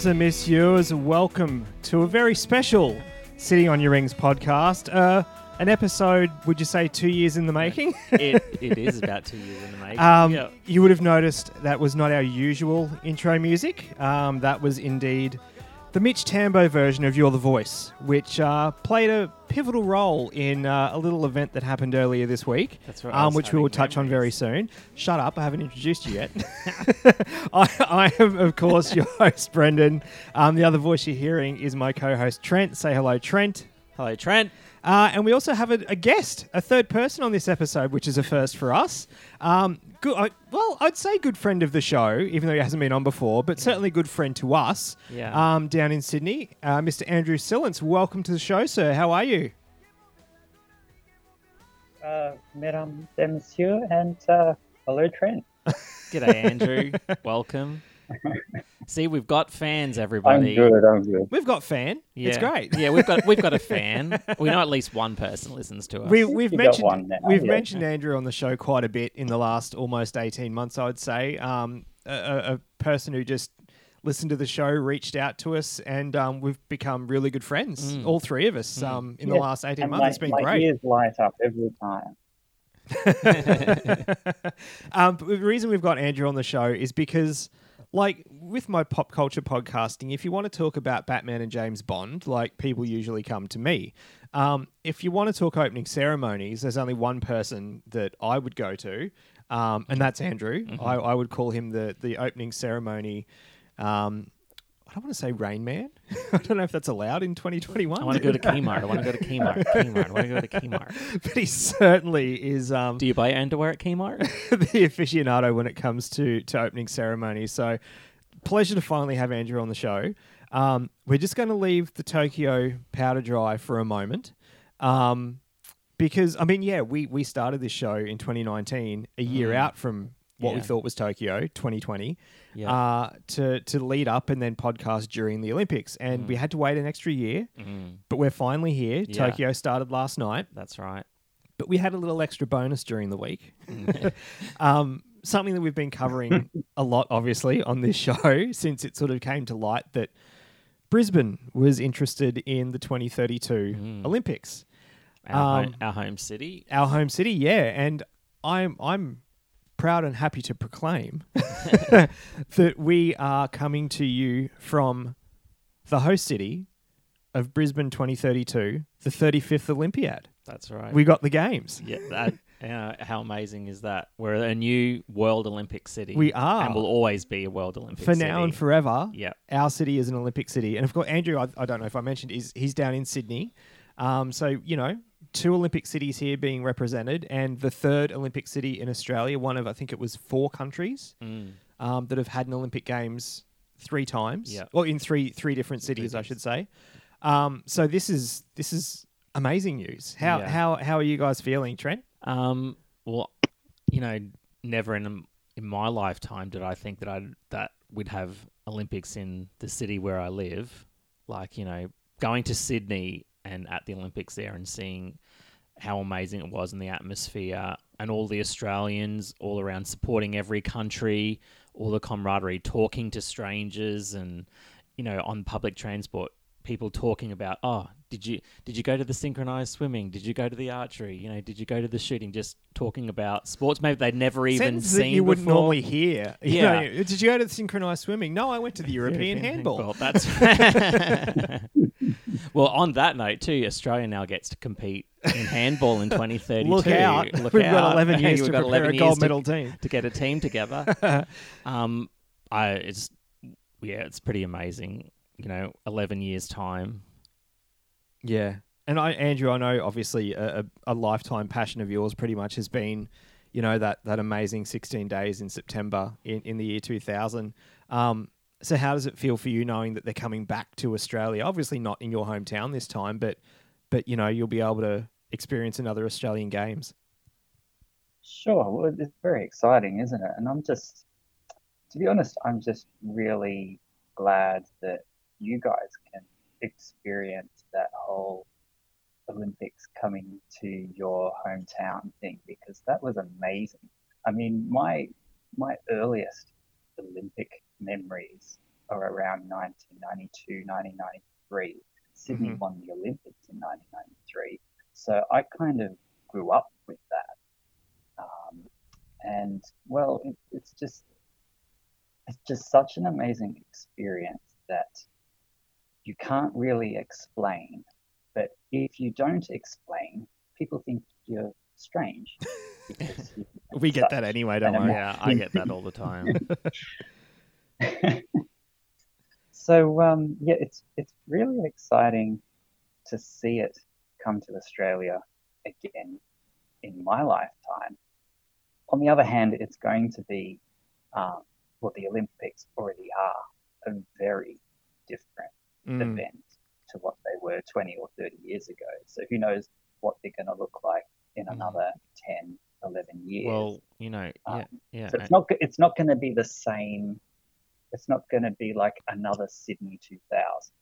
Mesdames and messieurs, welcome to a very special Sitting on Your Rings podcast. Uh, an episode, would you say, two years in the making? it, it is about two years in the making. Um, yeah. You would have noticed that was not our usual intro music. Um, that was indeed the Mitch Tambo version of You're the Voice, which uh, played a pivotal role in uh, a little event that happened earlier this week, That's right, um, which we will touch on very soon. Shut up, I haven't introduced you yet. I, I am, of course, your host, Brendan. Um, the other voice you're hearing is my co host, Trent. Say hello, Trent. Hello, Trent. Uh, and we also have a, a guest, a third person on this episode, which is a first for us. Um, good, I, well, I'd say good friend of the show, even though he hasn't been on before, but certainly good friend to us. Yeah. Um, down in Sydney, uh, Mr. Andrew Sillince. Welcome to the show, sir. How are you? uh, Mesdames et Messieurs, and uh, hello, Trent. G'day, Andrew. Welcome. See, we've got fans, I'm everybody. good. I'm good. We've got fan. Yeah. It's great. yeah, we've got we've got a fan. We know at least one person listens to us. We, we've You got mentioned one now, we've yeah. mentioned Andrew on the show quite a bit in the last almost eighteen months. I would say um, a, a, a person who just listened to the show reached out to us, and um, we've become really good friends. Mm. All three of us um, in the last eighteen and months. my, it's been my great. ears light up every time. um, but the reason we've got Andrew on the show is because, like, with my pop culture podcasting, if you want to talk about Batman and James Bond, like, people usually come to me. Um, if you want to talk opening ceremonies, there's only one person that I would go to, um, and that's Andrew. I, I would call him the the opening ceremony. Um, I don't want to say Rain Man. I don't know if that's allowed in 2021. I want to go to Kmart. I want to go to Kmart. Kmart. I want to go to Kmart. but he certainly is. Um, Do you buy underwear at Kmart? the aficionado when it comes to to opening ceremonies. So, pleasure to finally have Andrew on the show. Um, we're just going to leave the Tokyo powder dry for a moment, um, because I mean, yeah, we we started this show in 2019, a year Mm. out from what we thought was Tokyo 2020. Yeah. Uh, to to lead up and then podcast during the Olympics, and we had to wait an extra year, Mm, but we're finally here. Yeah. Tokyo started last night that's right. but we had a little extra bonus during the week. Mm. um, something that we've been covering a lot, obviously, on this show since it sort of came to light that Brisbane was interested in the 2032 Mm. Olympics, Our, Um, home, our home city. our home city. Yeah, and I'm I'm proud and happy to proclaim that we are coming to you from the host city of Brisbane 2032, the 35th Olympiad. That's right. We got the games. yeah. That, uh, how amazing is that? We're a new World Olympic city. We are. and will always be a World Olympic city. for city. now and forever. Yeah. Our city is an Olympic city, and of course, Andrew. I, I don't know if I mentioned is he's down in Sydney, um, so you know two Olympic cities here being represented, and the third Olympic city in Australia. One of I think it was four countries Mm. um, that have had an Olympic Games three times. Yeah. well, in three three different cities, I should say. Um, so this is this is amazing news. How Yeah. how how are you guys feeling, Trent? Um, well, you know, never in in my lifetime did I think that I that we'd have Olympics in the city where I live. Like you know, going to Sydney and at the Olympics there and seeing how amazing it was in the atmosphere and all the Australians all around supporting every country, all the camaraderie, talking to strangers and you know on public transport people talking about oh did you did you go to the synchronized swimming did you go to the archery you know did you go to the shooting just talking about sports maybe they'd never even Sentences seen that you wouldn't before. normally hear. You Yeah. know, did you go to the synchronized swimming? No, I went to the European handball. Well, that's Well, on that note, too, Australia now gets to compete in handball in 2032. Look out. Look We've out. got 11 years We've to prepare 11 a gold years to- medal team. to get a team together. um, I it's yeah, it's pretty amazing. You know, 11 years time. Yeah. And I, Andrew, I know obviously a, a, a lifetime passion of yours pretty much has been, you know, that, that amazing 16 days in September in, in the year 2000. Um, so how does it feel for you knowing that they're coming back to Australia? Obviously not in your hometown this time, but, but you know, you'll be able to experience another Australian games. Sure. Well, it's very exciting, isn't it? And I'm just, to be honest, I'm just really glad that you guys can experience that whole Olympics coming to your hometown thing because that was amazing. I mean, my my earliest Olympic memories are around 1992, 1993. Sydney Mhm. won the Olympics in 1993. So I kind of grew up with that. Um, and well, it, it's just it's just such an amazing experience that you can't really explain. But if you don't explain, people think you're strange. you- We get that anyway, don't we? Yeah, I get that all the time. so um, yeah, it's it's really exciting to see it come to Australia again in my lifetime. On the other hand, it's going to be um, well, the Olympics already are a very different Mm. event to what they were 20 or 30 years ago. So who knows what they're going to look like in Mm. another 10, 11 years. well, you know, yeah, Um, yeah. So it's not it's not going to be the same. It's not going to be like another Sydney 2000.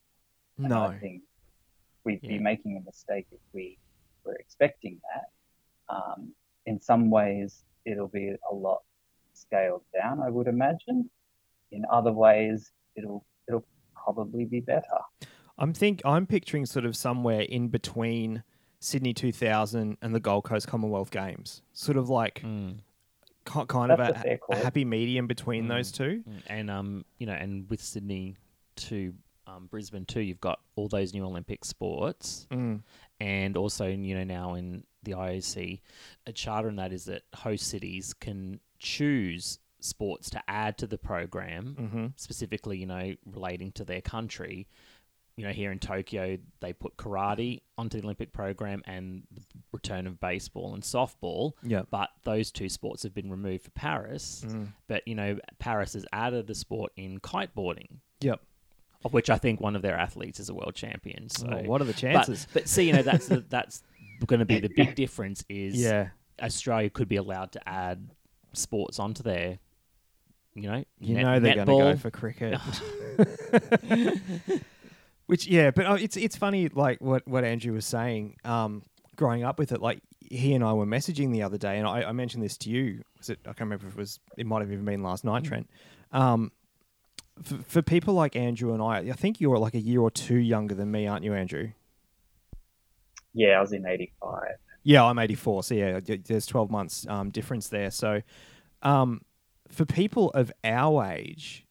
And No. I think we'd be making a mistake if we were expecting that. Um, in some ways, it'll be a lot scaled down, I would imagine. In other ways, it'll it'll probably be better. I'm think I'm picturing sort of somewhere in between Sydney 2000 and the Gold Coast Commonwealth Games, sort of like Mm, ki- kind of That's a a, a happy medium between Mm. those two. mm. and um, you know, and with Sydney to um, Brisbane too, you've got all those new Olympic sports. Mm. and also you know now in the IOC, a charter in that is that host cities can choose sports to add to the program, Mm-hmm. specifically you know relating to their country. You know, here in Tokyo, they put karate onto the Olympic program and the return of baseball and softball. Yeah. But those two sports have been removed for Paris. Mm. But you know, Paris has added a sport in kiteboarding, Yep. of which I think one of their athletes is a world champion. So Oh, what are the chances? but see, you know, that's the, that's going to be the big difference. Is yeah. Australia could be allowed to add sports onto their, you know, You net- know they're going to go for cricket. Which yeah, but uh, it's it's funny like what what Andrew was saying. Um, growing up with it, like he and I were messaging the other day, and I, I mentioned this to you. Was it? I can't remember if it was. It might have even been last night, Trent. Um, for, for people like Andrew and I, I think you're like a year or two younger than me, aren't you, Andrew? Yeah, I was in '85. Yeah, I'm 84, so yeah, there's 12 months um, difference there. So, um, for people of our age,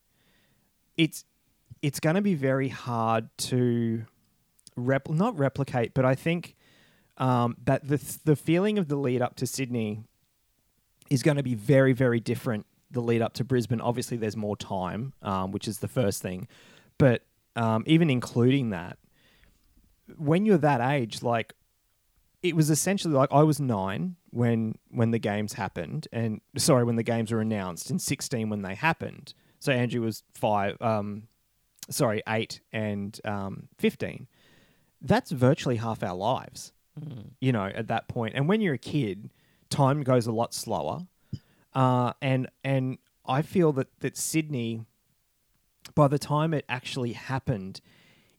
it's it's going to be very hard to rep not replicate, but I think um, that the the feeling of the lead up to Sydney is going to be very very different. The lead up to Brisbane, obviously, there's more time, um, which is the first thing, but um, even including that, when you're that age, like it was essentially like I was nine when when the games happened, and sorry, when the games were announced, and sixteen when they happened. So Andrew was five, um, sorry, eight and um, fifteen. That's virtually half our lives, you know, at that point. And when you're a kid, time goes a lot slower, uh, and and I feel that that Sydney, by the time it actually happened,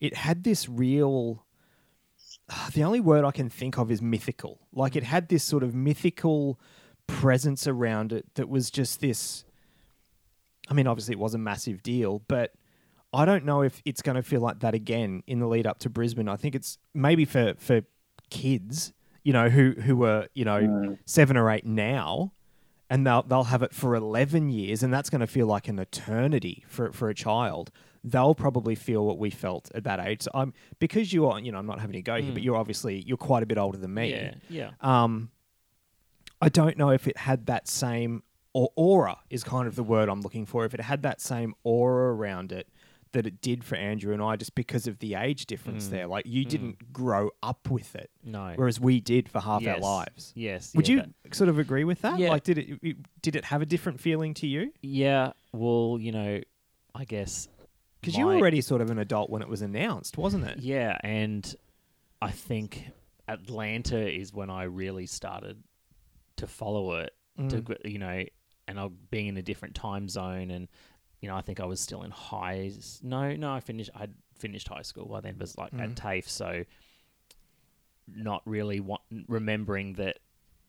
it had this real the only word I can think of is mythical. Like it had this sort of mythical presence around it that was just this. I mean, obviously it was a massive deal, but I don't know if it's going to feel like that again in the lead up to Brisbane. I think it's maybe for for kids, you know, who who were you know Mm. seven or eight now, and they'll they'll have it for eleven years, and that's going to feel like an eternity for for a child. they'll probably feel what we felt at that age. So I'm because you are, you know, I'm not having to go here, but you're obviously you're quite a bit older than me. Yeah, yeah. Um, I don't know if it had that same or aura is kind of the word I'm looking for. If it had that same aura around it that it did for Andrew and I, just because of the age difference Mm. there. Like you didn't grow up with it, No. whereas we did for half our lives. Yes. Would yeah, you that- sort of agree with that? Yeah. Like, did it, it did it have a different feeling to you? yeah. Well, you know, I guess Because you were already sort of an adult when it was announced, wasn't it? Yeah, and I think Atlanta is when I really started to follow it. To Mm. gr- you know, and I being in a different time zone, and you know, I think I was still in high. No, no, I finished. I finished high school by then. It was like Mm. at TAFE, so not really wa- remembering that.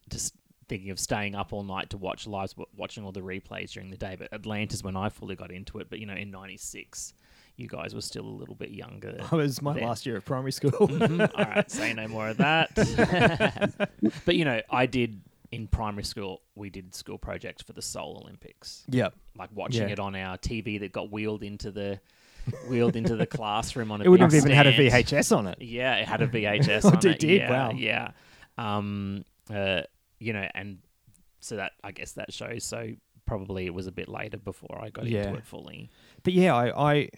Just thinking of staying up all night to watch lives, watching all the replays during the day. But Atlanta's when I fully got into it. But you know, in '96, you guys were still a little bit younger. I was my then. last year of primary school. Mhm. All right, say no more of that. but you know, I did in primary school. We did school projects for the Seoul Olympics, Yeah, like watching Yeah. it on our TV that got wheeled into the wheeled into the classroom on a It wouldn't big have even had a. VHS on it. Yeah, it had a VHS Oh, on it it. did? Yeah, Wow. Yeah. Um. Uh. You know, and so that I guess that shows. So probably it was a bit later before I got Yeah. into it fully. But yeah, I, I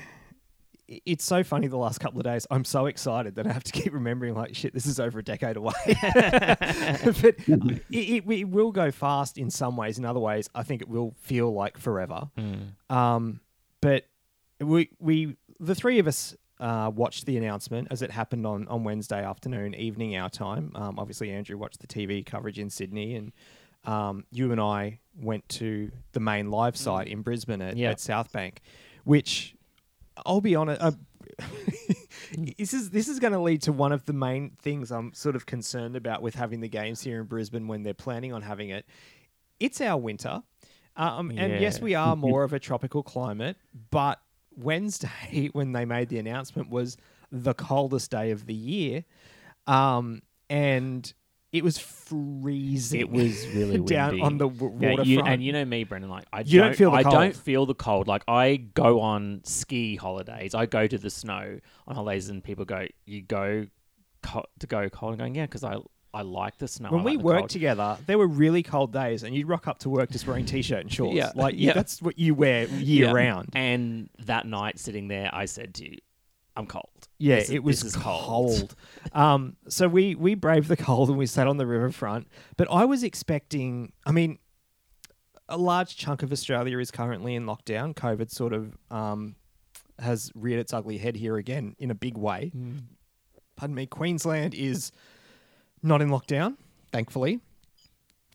it's so funny the last couple of days. I'm so excited that I have to keep remembering like shit. This is over a decade away, but it, it, it will go fast in some ways. In other ways, I think it will feel like forever. Um, but we we the three of us uh, watched the announcement as it happened on on Wednesday afternoon, evening our time. Um, obviously, Andrew watched the TV coverage in Sydney, and um, you and I went to the main live site in Brisbane at, Yeah. at South Bank, which I'll be honest. Uh, this is this is going to lead to one of the main things I'm sort of concerned about with having the games here in Brisbane when they're planning on having it. It's our winter, um, and yes, we are more of a tropical climate. But Wednesday, when they made the announcement, was the coldest day of the year, um, and it was freezing. It was really down windy. on the w- Yeah, waterfront. you, and you know me, Brendan. Like I You don't feel the I cold. don't feel the cold. Like I go on ski holidays. I go to the snow on holidays, and people go, "You go co- to go cold." I'm going, "Yeah," because I I like the snow. when I we the worked cold." together, there were really cold days, and you'd rock up to work just wearing t-shirt and shorts. Yeah. like Yeah. that's what you wear year Yeah. round. And that night, sitting there, I said to you, "I'm cold." Yeah, is- it was is cold. um, so we we braved the cold and we sat on the riverfront. But I was expecting. I mean, a large chunk of Australia is currently in lockdown. COVID sort of um, has reared its ugly head here again in a big way. Pardon me. Queensland is not in lockdown, thankfully,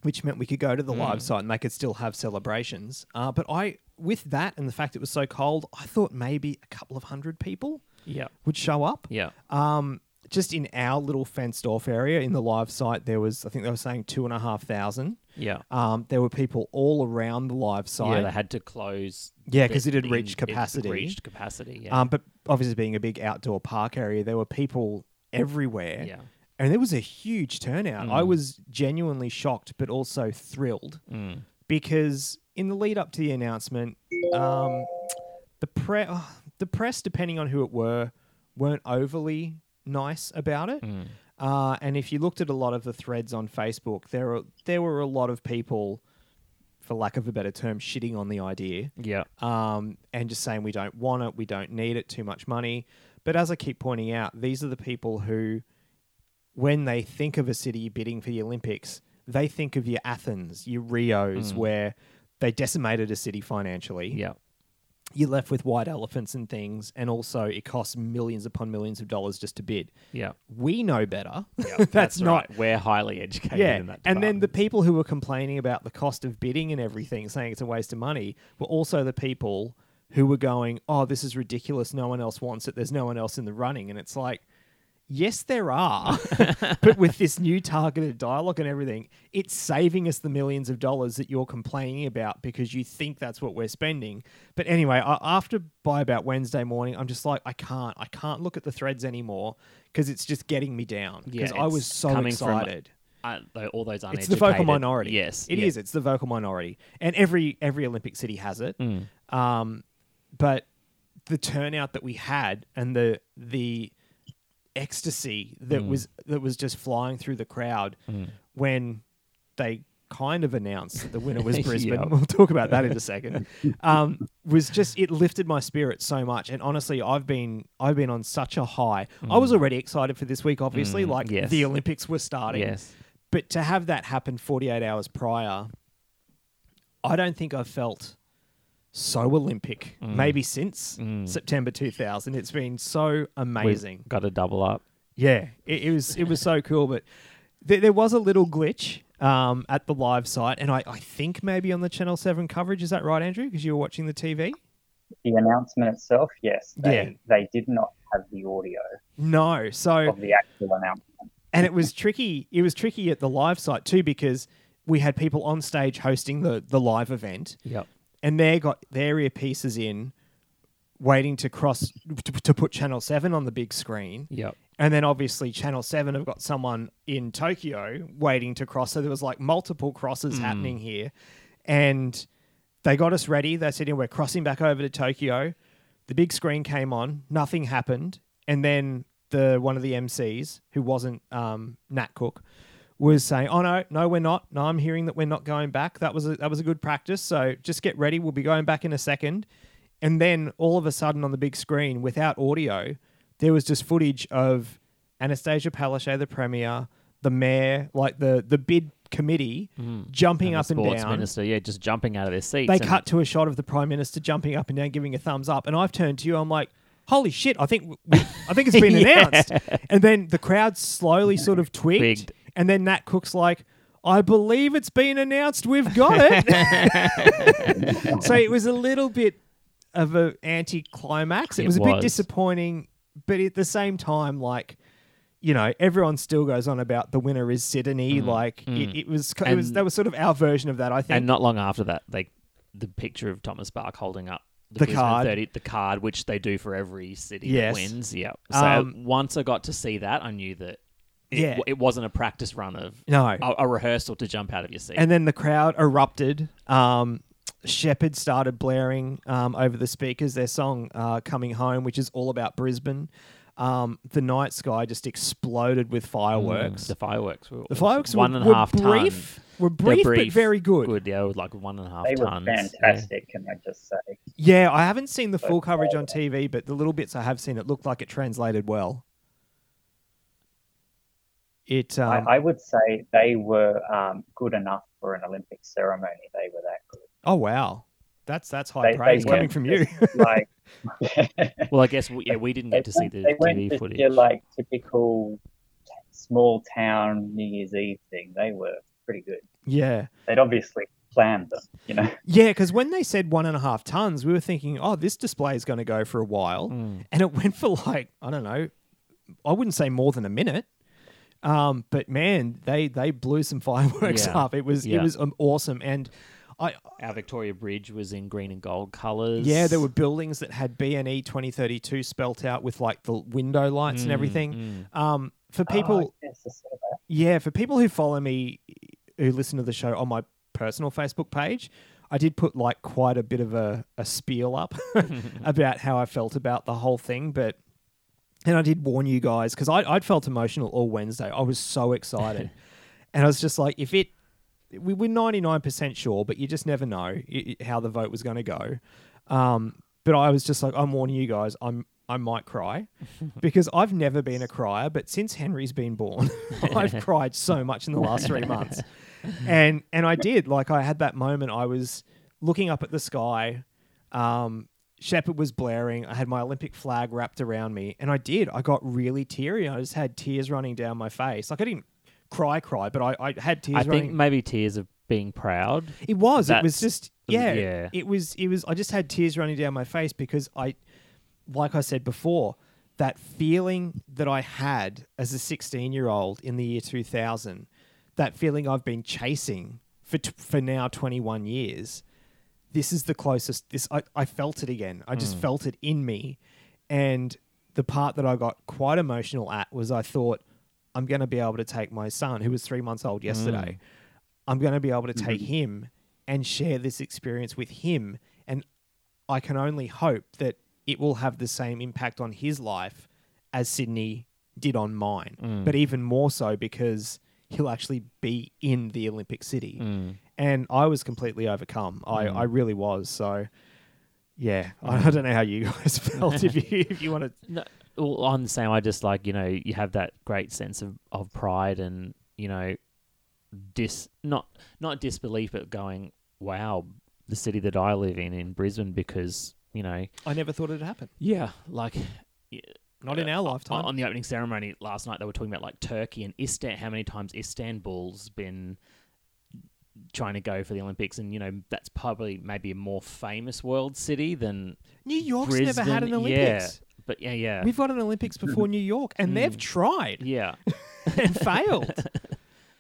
which meant we could go to the live site and they could still have celebrations. Uh, but I, with that and the fact it was so cold, I thought maybe a couple of hundred people Yeah, would show up. yeah, Um, just in our little fenced off area in the live site, there was I think they were saying two and a half thousand. yeah. Um, there were people all around the live site. Yeah, they had to close. Yeah, the 'cause it had reached capacity. reached capacity. Yeah, Um, but obviously being a big outdoor park area, there were people everywhere. yeah. And there was a huge turnout. I Mm. was genuinely shocked, but also thrilled Mm. because in the lead up to the announcement, um, the pre- oh, the press, depending on who it were, weren't overly nice about it. Mm. Uh, and if you looked at a lot of the threads on Facebook, there were there were a lot of people, for lack of a better term, shitting on the idea Yeah, um, and just saying we don't want it, we don't need it, too much money. But as I keep pointing out, these are the people who, when they think of a city bidding for the Olympics, they think of your Athens, your Rios, where they decimated a city financially. yeah. You're left with white elephants and things, and also it costs millions upon millions of dollars just to bid. Yeah. We know better. Yeah, That's, not right. We're highly educated yeah, in that. and then the people who were complaining about the cost of bidding and everything, saying it's a waste of money, were also the people who were going, "Oh, this is ridiculous. No one else wants it. There's no one else in the running." And it's like, yes, there are, but with this new targeted dialogue and everything, it's saving us the millions of dollars that you're complaining about because you think that's what we're spending. But anyway, I, after by about Wednesday morning, I'm just like, I can't, I can't look at the threads anymore because it's just getting me down. Because Yeah, I was so coming from- excited. uh, all those uneducated. It's the vocal minority. Yes, it yeah. is. It's the vocal minority, and every every Olympic city has it. Mm. Um, but the turnout that we had and the the ecstasy that Mm. was that was just flying through the crowd when they kind of announced that the winner was Brisbane. Yep. We'll talk about that in a second. Um, was just it lifted my spirit so much, and honestly, I've been I've been on such a high. I was already excited for this week, obviously, Mm, like yes. the Olympics were starting. Yes. But to have that happen 48 hours prior, I don't think I've felt so Olympic, Mm. maybe since September 2000. It's been so amazing. Got to double up. Yeah, it, it was it was so cool. But there, there was a little glitch um, at the live site, and I, I think maybe on the Channel 7 coverage. Is that right, Andrew? Because you were watching the TV? The announcement itself, yes, they, Yeah. they did not have the audio No. So of the actual announcement. and it was tricky. It was tricky at the live site too because we had people on stage hosting the the live event, Yep. And they got their earpieces in, waiting to cross to, to put Channel Seven on the big screen. Yep. And then obviously Channel 7 have got someone in Tokyo waiting to cross. So there was like multiple crosses happening here. And they got us ready. They said, "Yeah, we're crossing back over to Tokyo. The big screen came on, nothing happened. And then the one of the MCs, who wasn't um, Nat Cook, was saying, "Oh no, no, we're not. No, I'm hearing that we're not going back. That was a, that was a good practice. So just get ready. We'll be going back in a second. And then all of a sudden on the big screen, without audio, there was just footage of Annastacia Palaszczuk, the premier, the mayor, like the the bid committee, mm. jumping And up and down. minister, yeah, just jumping out of their seats. They cut to a shot of the prime minister jumping up and down, giving a thumbs up, and I've turned to you. I'm like, "Holy shit! I think we, I think it's been Yeah. announced." And then the crowd slowly sort of twigged, Twigged. And then Nat Cook's like. I believe it's been announced. We've got it. so it was a little bit of an anti-climax. It, It was a bit disappointing, but at the same time, like you know, everyone still goes on about the winner is Sydney. Like It, it was, it was Mm. That was sort of our version of that. I think. And not long after that, like, the picture of Thomas Bach holding up The Brisbane card. 30, the card, which they do for every city Yes. that wins. Yeah. So Um, once I got to see that, I knew that it, Yeah. it wasn't a practice run of No. a, a rehearsal to jump out of your seat. and then the crowd erupted. Um, Sheppard started blaring um, over the speakers their song uh, "Coming Home," which is all about Brisbane. Um, the night sky just exploded with fireworks. Mm, the fireworks were The fireworks one were, and a half brief, ton. were They're brief, but very good. Good, yeah, it was like one and a half They were tons. Yeah. fantastic, can I just say? Yeah, I haven't seen the full coverage on TV, but the little bits I have seen, it looked like it translated well. It, um, I, I would say they were um, good enough for an Olympic ceremony. They were that good. oh wow, that's that's high They, praise they coming from you. like Well, I guess we, yeah, we didn't get to see weren't- the they weren't TV just footage. your like typical small town New Year's Eve thing. They were pretty good. yeah, They'd obviously planned them, you know. yeah, because when they said one and a half tons, we were thinking, oh, this display is going to go for a while, Mm. and it went for like I don't know, I wouldn't say more than a minute. Um, but man, they they blew some fireworks Yeah. up. It was it was um, awesome, and I Our Victoria Bridge was in green and gold colours. Yeah, there were buildings that had BNE 2032 spelt out with like the window lights and Mm, everything. Um, for people, Oh, yes, I saw yeah, for people who follow me, who listen to the show on my personal Facebook page, I did put like quite a bit of a, a spiel up about how I felt about the whole thing, but. And I did warn you guys because I'd felt emotional all Wednesday. I was so excited. and I was just like, if it, we were 99% sure, but you just never know i- i- how the vote was going to go. Um, but I was just like, I'm warning you guys, I'm I might cry because I've never been a crier, but since Henry's been born, I've cried so much in the last three months, and and I did like I had that moment. I was looking up at the sky. Um, Sheppard was blaring. I had my Olympic flag wrapped around me, and I did. I got really teary. I just had tears running down my face. Like I didn't cry, cry, but I, I had tears I running. think maybe tears of being proud. It was. It was just yeah, yeah. It was. It was. I just had tears running down my face because I, like I said before, that feeling that I had as a sixteen-year-old in the year two thousand, that feeling I've been chasing for t- for now twenty-one years. This is the closest. This I, I felt it again. I just mm. felt it in me, and the part that I got quite emotional at was I thought I'm going to be able to take my son, who was three months old yesterday. Mm. I'm going to be able to take mm-hmm. him and share this experience with him. And I can only hope that it will have the same impact on his life as Sydney did on mine, Mm. but even more so because he'll actually be in the Olympic City. Mm. And I was completely overcome. I, Mm. I really was. So, yeah, I, I don't know how you guys felt. if you if you want to, No, well, I'm the same. I just like you know you have that great sense of, of pride and you know dis not not disbelief, but going wow, the city that I live in in Brisbane because you know I never thought it'd happen. yeah like yeah, Not in our lifetime. On the opening ceremony last night, they were talking about like Turkey and Istanbul. How many times Istanbul's been trying to go for the Olympics, and you know that's probably maybe a more famous world city than New York's never had an Brisbane, Olympics. but yeah, yeah, We've got an Olympics before New York, and they've Mm. tried yeah. and failed.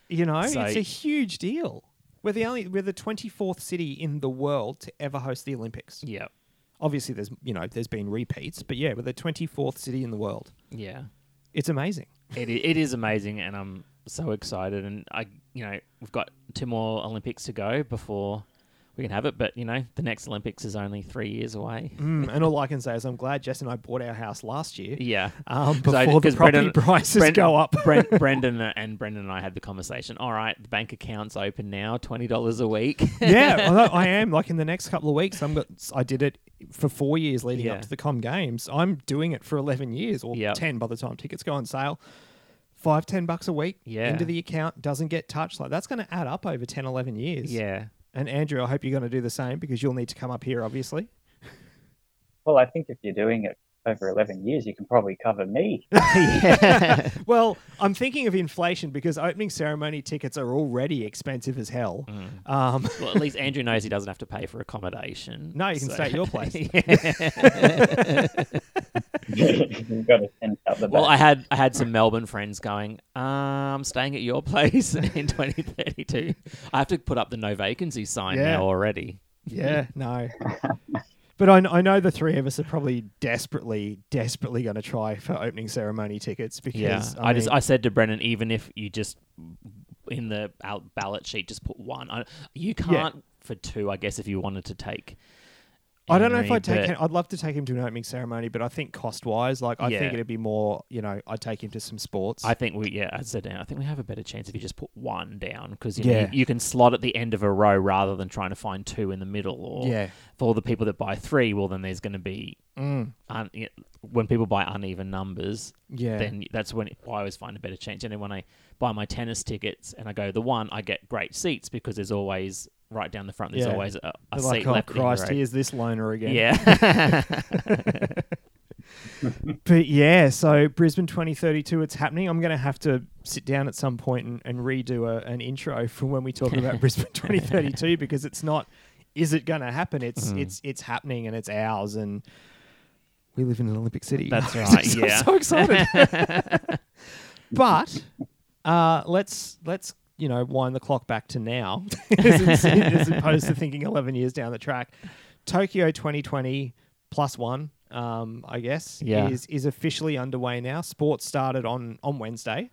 You know, So- it's a huge deal. We're the only we're the twenty fourth city in the world to ever host the Olympics. Yeah, Obviously, there's you know there's been repeats, but yeah, we're the twenty fourth city in the world. yeah. It's amazing. It i- it is amazing, and I'm so excited. And I, you know, we've got two more Olympics to go before we can have it. But you know, the next Olympics is only three years away. Mm, and all I can say is I'm glad Jess and I bought our house last year Yeah. um, 'Cause I- before the property Brendan- prices go up. Brent, Brendan and Brendan and I had the conversation. All right, the bank account's open now, twenty dollars a week. yeah, although I am like in the next couple of weeks. I'm got, I did it for four years leading Yeah. up to the Com Games. I'm doing it for eleven years or Yep. ten by the time tickets go on sale. Five, ten bucks a week Yeah. into the account doesn't get touched. Like that's going to add up over 10, 11 years. yeah, And Andrew, I hope you're going to do the same because you'll need to come up here, obviously. Well, I think if you're doing it over 11 years, you can probably cover me. Well, I'm thinking of inflation because opening ceremony tickets are already expensive as hell. Mm. Um, well, at least Andrew knows he doesn't have to pay for accommodation. No, you can stay at your place. Yeah. You've got to send out the Well. I had I had some Melbourne friends going. Uh, I'm staying at your place in 2032. I have to put up the no vacancy sign Yeah. now already. Yeah, no. But I, I know the three of us are probably desperately, desperately going to try for opening ceremony tickets because Yeah, I, I, just I said to Brennan, even if you just in the out ballot sheet just put one, I, you can't for two. I guess if you wanted to take. I don't know if I'd take. Him, I'd love to take him to an opening ceremony, but I think cost wise, like I Yeah. think it'd be more. You know, I'd take him to some sports. I think we, yeah, I said, I think we have a better chance if you just put one down because you, know, Yeah. you, you can slot at the end of a row rather than trying to find two in the middle. Or yeah, for the people that buy three, well, then there's going to be mm, un, yeah, when people buy uneven numbers, yeah, then that's when I always find a better chance. And then when I buy my tennis tickets and I go the one, I get great seats because there's always right down the front. There's Yeah. always a, a seat like, oh left. in your Christ, row." here's this loner again. Yeah. But yeah, so Brisbane 2032, it's happening. I'm going to have to sit down at some point and, and redo a, an intro for when we talk about Brisbane 2032 because it's not, is it going to happen? It's Mm. it's it's happening and it's ours and we live in an Olympic city. That's I'm right, so- yeah. so excited. but uh, let's let's you know wind the clock back to now as, as opposed to thinking 11 years down the track. Tokyo 2020 plus one, um, I guess, Yeah. is is officially underway now. Sports started on on Wednesday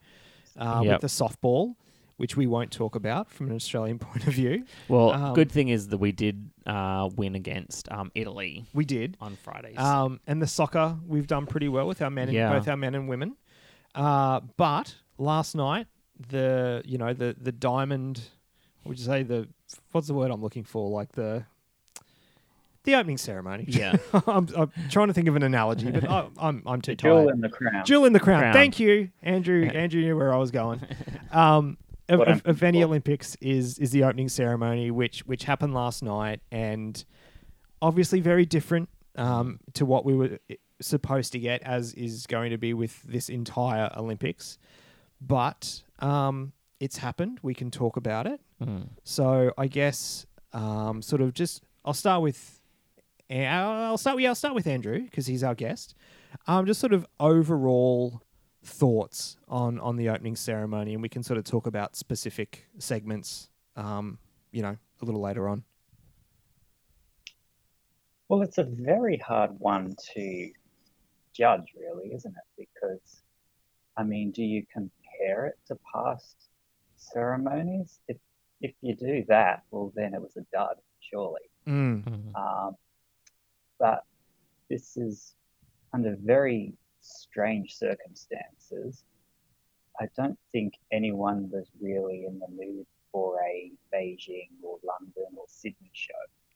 uh, Yep. with the softball, which we won't talk about from an Australian point of view. well, Um, good thing is that we did uh, win against um, Italy We did. on Fridays. Um, and the soccer we've done pretty well with our men, and, Yeah. both our men and women. Uh, but last night, the you know the the diamond, what would you say the what's the word I'm looking for? Like the the opening ceremony. yeah. I'm, I'm trying to think of an analogy, but I, I'm I'm too Jewel tired. in the crown. Jewel in the crown. Crown. Thank you, Andrew. Andrew knew where I was going. Um, of, of, of Any for. Olympics is is the opening ceremony, which which happened last night, and obviously very different um, to what we were eh, supposed to get, as is going to be with this entire Olympics. But um, it's happened. We can talk about it. Mm. So I guess um, sort of just I'll start with I'll start yeah, I'll start with Andrew because he's our guest. Um, just sort of overall thoughts on on the opening ceremony, and we can sort of talk about specific segments. Um, you know, a little later on. Well, it's a very hard one to judge, really, isn't it? Because, I mean, do you compare it to past ceremonies? If if you do that, well, then it was a dud, surely. Mm. Mm. Um, but this is under very strange circumstances. I don't think anyone was really in the mood for a Beijing or London or Sydney show.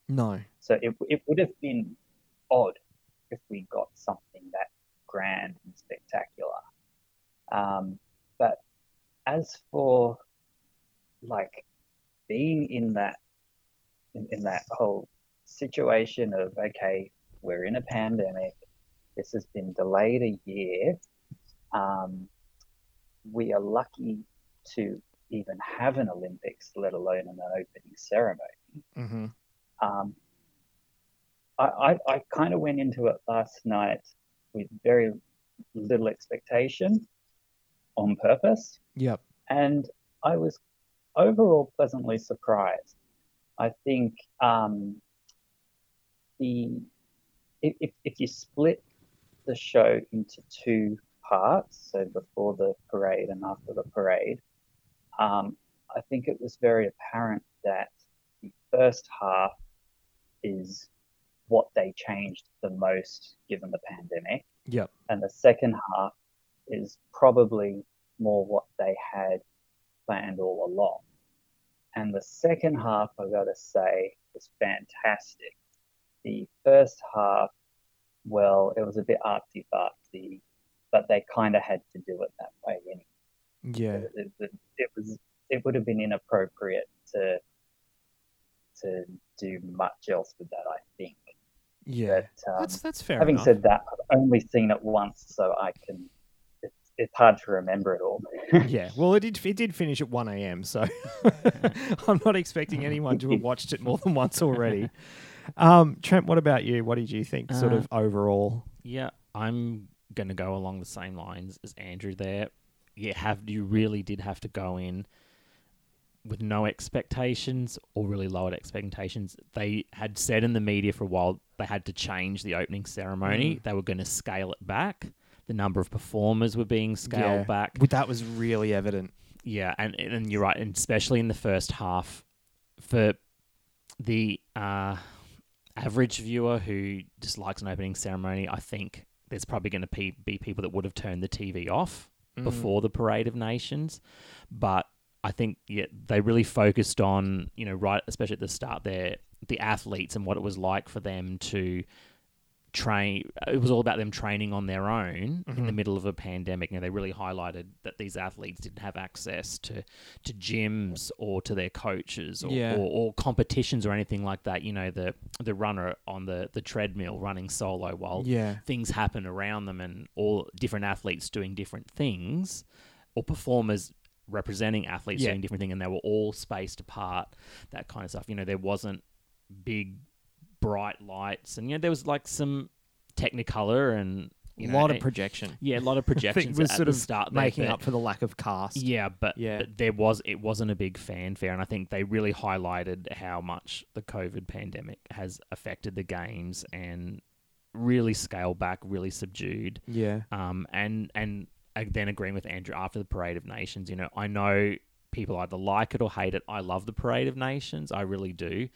No. So it, it would have been odd if we got something that grand and spectacular. Um, but as for like being in that in, in that whole situation of okay, we're in a pandemic, this has been delayed a year. Um, we are lucky to even have an Olympics, let alone an opening ceremony. Mm-hmm. Um, I, I, I kind of went into it last night with very little expectation on purpose, Yep. and I was overall pleasantly surprised. I think um, the if, if, if you split the show into two parts, so before the parade and after the parade, um, I think it was very apparent that the first half is what they changed the most given the pandemic, Yep. and the second half is probably more what they had planned all along. And the second half, I've got to say, was fantastic. The first half, well, it was a bit artsy fartsy, but they kind of had to do it that way anyway Yeah. it, it, it was it would have been inappropriate to to do much else with that. I think. Yeah. But, um, that's that's fair having enough. said that, I've only seen it once, so I can. It's, it's hard to remember it all. yeah. Well, it did. It did finish at one a.m. So I'm not expecting anyone to have watched it more than once already. Um, Trent, what about you? What did you think, sort Uh, of overall? Yeah, I'm going to go along the same lines as Andrew there. You have you really did have to go in with no expectations or really lowered expectations. They had said in the media for a while they had to change the opening ceremony. They were going to scale it back. The number of performers were being scaled back. Well, that was really evident. Yeah, and and you're right, and especially in the first half, for the uh, average viewer who dislikes an opening ceremony, I think there's probably going to be, be people that would have turned the TV off Mm. before the Parade of Nations, but I think yeah, they really focused on you know right, especially at the start there, the athletes and what it was like for them to train. It was all about them training on their own in the Mhm. middle of a pandemic. You know, they really highlighted that these athletes didn't have access to to gyms or to their coaches or, Yeah. or, or competitions or anything like that. You know, the the runner on the the treadmill running solo while Yeah. things happen around them and all different athletes doing different things or performers representing athletes Yeah. doing different things and they were all spaced apart that kind of stuff you know there wasn't big bright lights and you know there was like some technicolor and A you know, lot of eh, projection. yeah a lot of projections was at sort the of start there, making but- up for the lack of cast. yeah, but, Yeah. but there was it wasn't a big fanfare, and I think they really highlighted how much the COVID pandemic has affected the games and really scaled back, really subdued. Yeah. Um, and and then agreeing with Andrew after the Parade of Nations, you know, I know people either like it or hate it. I love the Parade of Nations, I really do.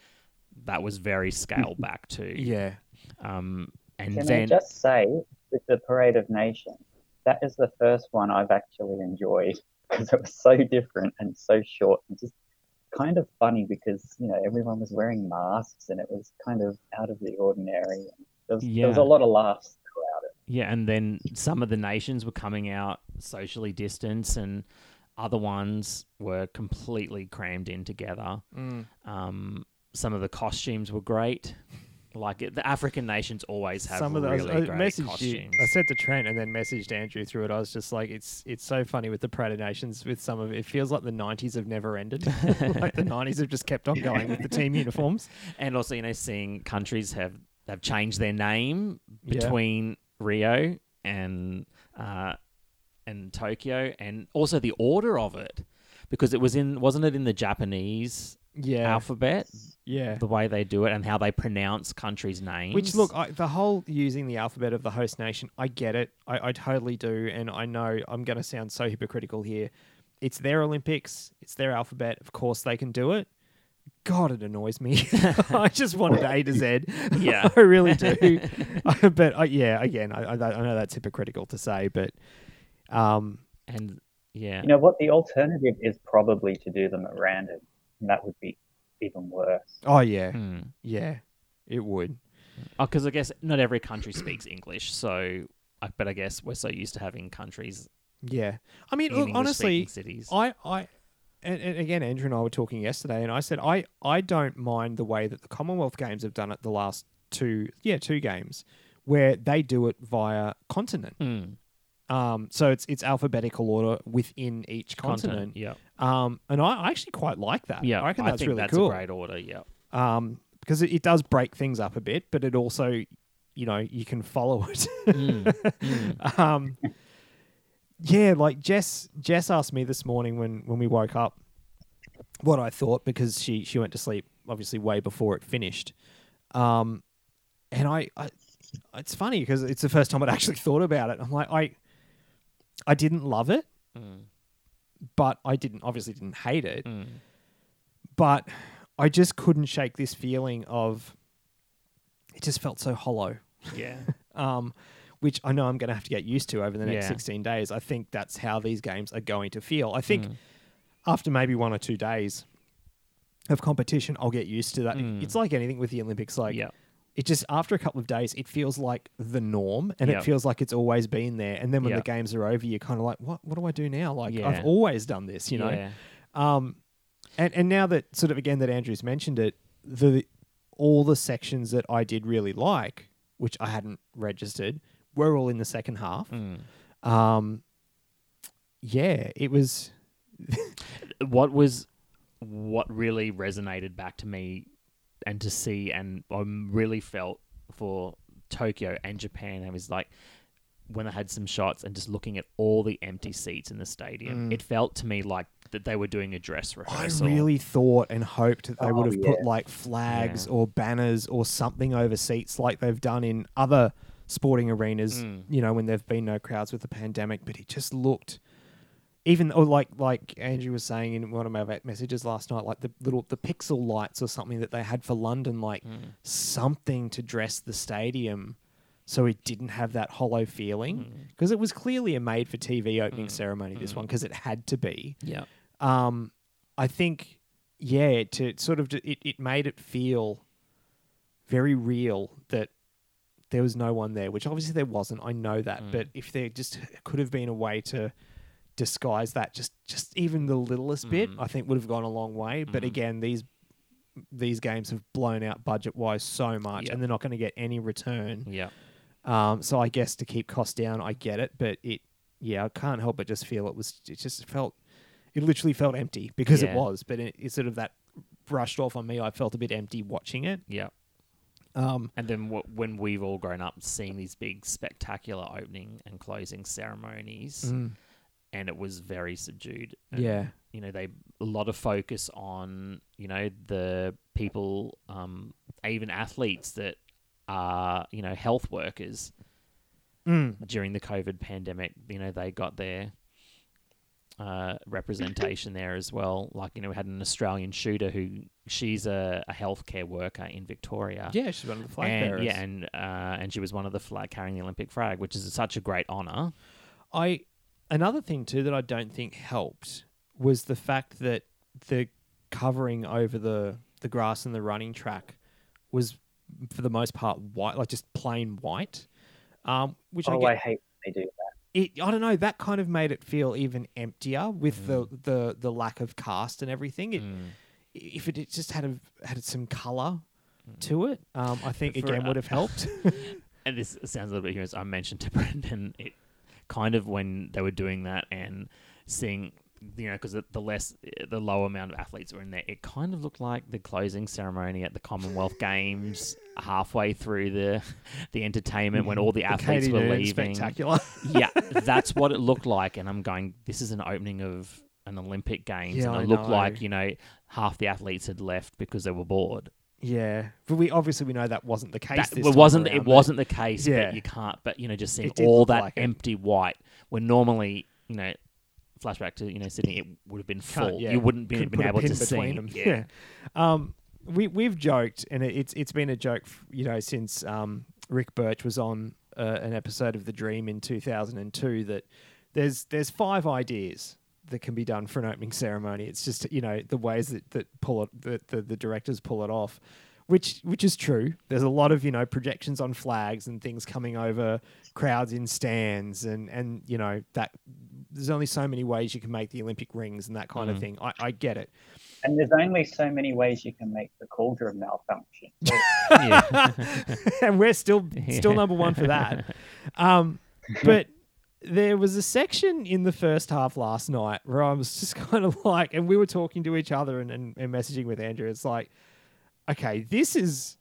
That was very scaled back too. Yeah. Um, and Can then I just say, with the Parade of Nations, that is the first one I've actually enjoyed because it was so different and so short and just kind of funny because you know everyone was wearing masks and it was kind of out of the ordinary. There was, there was a lot of laughs throughout it. Yeah, and then some of the nations were coming out socially distanced, and other ones were completely crammed in together. Mm. Um, some of the costumes were great. Like it, the African nations always have Some of those. really I great messaged costumes. you. I said to Trent and then messaged Andrew through it. I was just like, it's it's so funny with the Parade of Nations. With some of it, it feels like the '90s have never ended. like the '90s have just kept on going with the team uniforms. and also, you know, seeing countries have have changed their name Yeah. between Rio and uh, and Tokyo, and also the order of it, because it was in wasn't it in the Japanese Yeah. alphabet Yeah. the way they do it and how they pronounce countries' names. Which look, I, the whole using the alphabet of the host nation, I get it. I, I totally do, and I know I'm going to sound so hypocritical here. It's their Olympics. It's their alphabet. Of course, they can do it. God, it annoys me. I just wanted A to Z. Yeah. I really do. but uh, yeah, again, I, I, I know that's hypocritical to say, but um, And yeah, You know what? The alternative is probably to do them at random, and that would be even worse. oh yeah, Hmm. yeah, it would. Oh, because I guess not every country speaks English, so but I guess we're so used to having countries Yeah, I mean, in look, honestly, cities. I, I, and, and again, Andrew and I were talking yesterday, and I said I, I don't mind the way that the Commonwealth Games have done it the last two, yeah, two games, where they do it via continent. Mm. Um, so it's it's alphabetical order within each continent. Yeah, Um, and I, I actually quite like that. yeah. I reckon that's think really that's cool. a great order. Yeah, Um, because it, it does break things up a bit, but it also, you know, you can follow it. Mm. Mm. um, yeah, like Jess. Jess asked me this morning when when we woke up what I thought because she she went to sleep obviously way before it finished. Um, and I, I it's funny because it's the first time I'd actually thought about it. I'm like I, I didn't love it, Mm. but I didn't obviously didn't hate it. Mm. But I just couldn't shake this feeling of. It just felt so hollow. yeah, um, which I know I'm going to have to get used to over the next Yeah. 16 days. I think that's how these games are going to feel. I think Mm. after maybe one or two days of competition, I'll get used to that. Mm. It's like anything with the Olympics. Like, yeah, it just after a couple of days, it feels like the norm, and Yep. it feels like it's always been there. And then when Yep. the games are over, you're kind of like, what? What do I do now? Like, Yeah. I've always done this, you know. yeah. Um, and and now that sort of again that Andrew's mentioned it, the all the sections that I did really like, which I hadn't registered, were all in the second half. Mm. Um, yeah, it was. what was what really resonated back to me and to see and I really felt for Tokyo and Japan I was like when I had some shots and just looking at all the empty seats in the stadium Mm. it felt to me like that they were doing a dress rehearsal. I really thought and hoped that they Oh, would have put like flags Yeah. or banners or something over seats like they've done in other sporting arenas. Mm. You know, when there've been no crowds with the pandemic, but it just looked. Even or like like Andrew was saying in one of my messages last night, like the little the pixel lights or something that they had for London, like Mm. something to dress the stadium so it didn't have that hollow feeling Mm. because it was clearly a made for TV opening Mm. ceremony. This Mm. one because it had to be yeah um, I think, yeah, to sort of it, it made it feel very real that there was no one there, which obviously there wasn't. I know that, Mm. but if there just could have been a way to disguise that, just just even the littlest bit, Mm. I think would have gone a long way. But Mhm. again, these these games have blown out budget wise so much, Yep. and they're not going to get any return. yeah Um, so I guess to keep costs down, I get it, but it, yeah, I can't help but just feel it was. It just felt, it literally felt empty because it was. But it, it sort of that brushed off on me. I felt a bit empty watching it. yeah Um, and then w- when we've all grown up seeing these big spectacular opening and closing ceremonies mm, and it was very subdued. And yeah, you know they a lot of focus on you know the people um even athletes that are you know health workers mm, during the covid pandemic you know they got their uh, representation there as well. Like you know we had an australian shooter who she's a, a healthcare worker in victoria. Yeah. She's one of the flag and bearers. yeah and uh, and she was one of the flag carrying the olympic flag which is such a great honor. I another thing too that I don't think helped was the fact that the covering over the the grass and the running track was for the most part white, like just plain white. Um, which I Oh, get, I hate when they do that. it I don't know that kind of made it feel even emptier with the, the the lack of cast and everything. It, Mm. If it just had a, had some color to it, um, I think For, again uh, would have helped. and this sounds a little bit humorous. I mentioned to Brendan it kind of when they were doing that and seeing, you know, because the, the less, the lower amount of athletes were in there, it kind of looked like the closing ceremony at the Commonwealth Games halfway through the the entertainment when mm-hmm. all the athletes Katie were leaving. spectacular. yeah, that's what it looked like, and I'm going. This is an opening of an Olympic Games, Yeah, and I it looked know. like you know half the athletes had left because they were bored. Yeah, but we obviously we know that wasn't the case. That, it wasn't. around, It wasn't the case. Yeah. But you can't. But you know, just seeing all that like it. empty white, when normally you know, flashback to you know Sydney, it would have been full. yeah, You wouldn't be, been able to see them. Yeah. um, we we've joked, and it, it's it's been a joke, you know, since um, Ric Birch was on uh, an episode of The Dream in 2002 that there's there's five ideas that can be done for an opening ceremony. It's just you know the ways that that pull it that the, the directors pull it off. Which, which is true. There's a lot of you know projections on flags and things coming over crowds in stands and and you know that there's only so many ways you can make the Olympic rings and that kind of Mhm. thing. I, I get it. And there's only so many ways you can make the cauldron malfunction. and we're still still number one for that. Um, but there was a section in the first half last night where I was just kind of like, and we were talking to each other and, and, and messaging with Andrew. It's like, okay, this is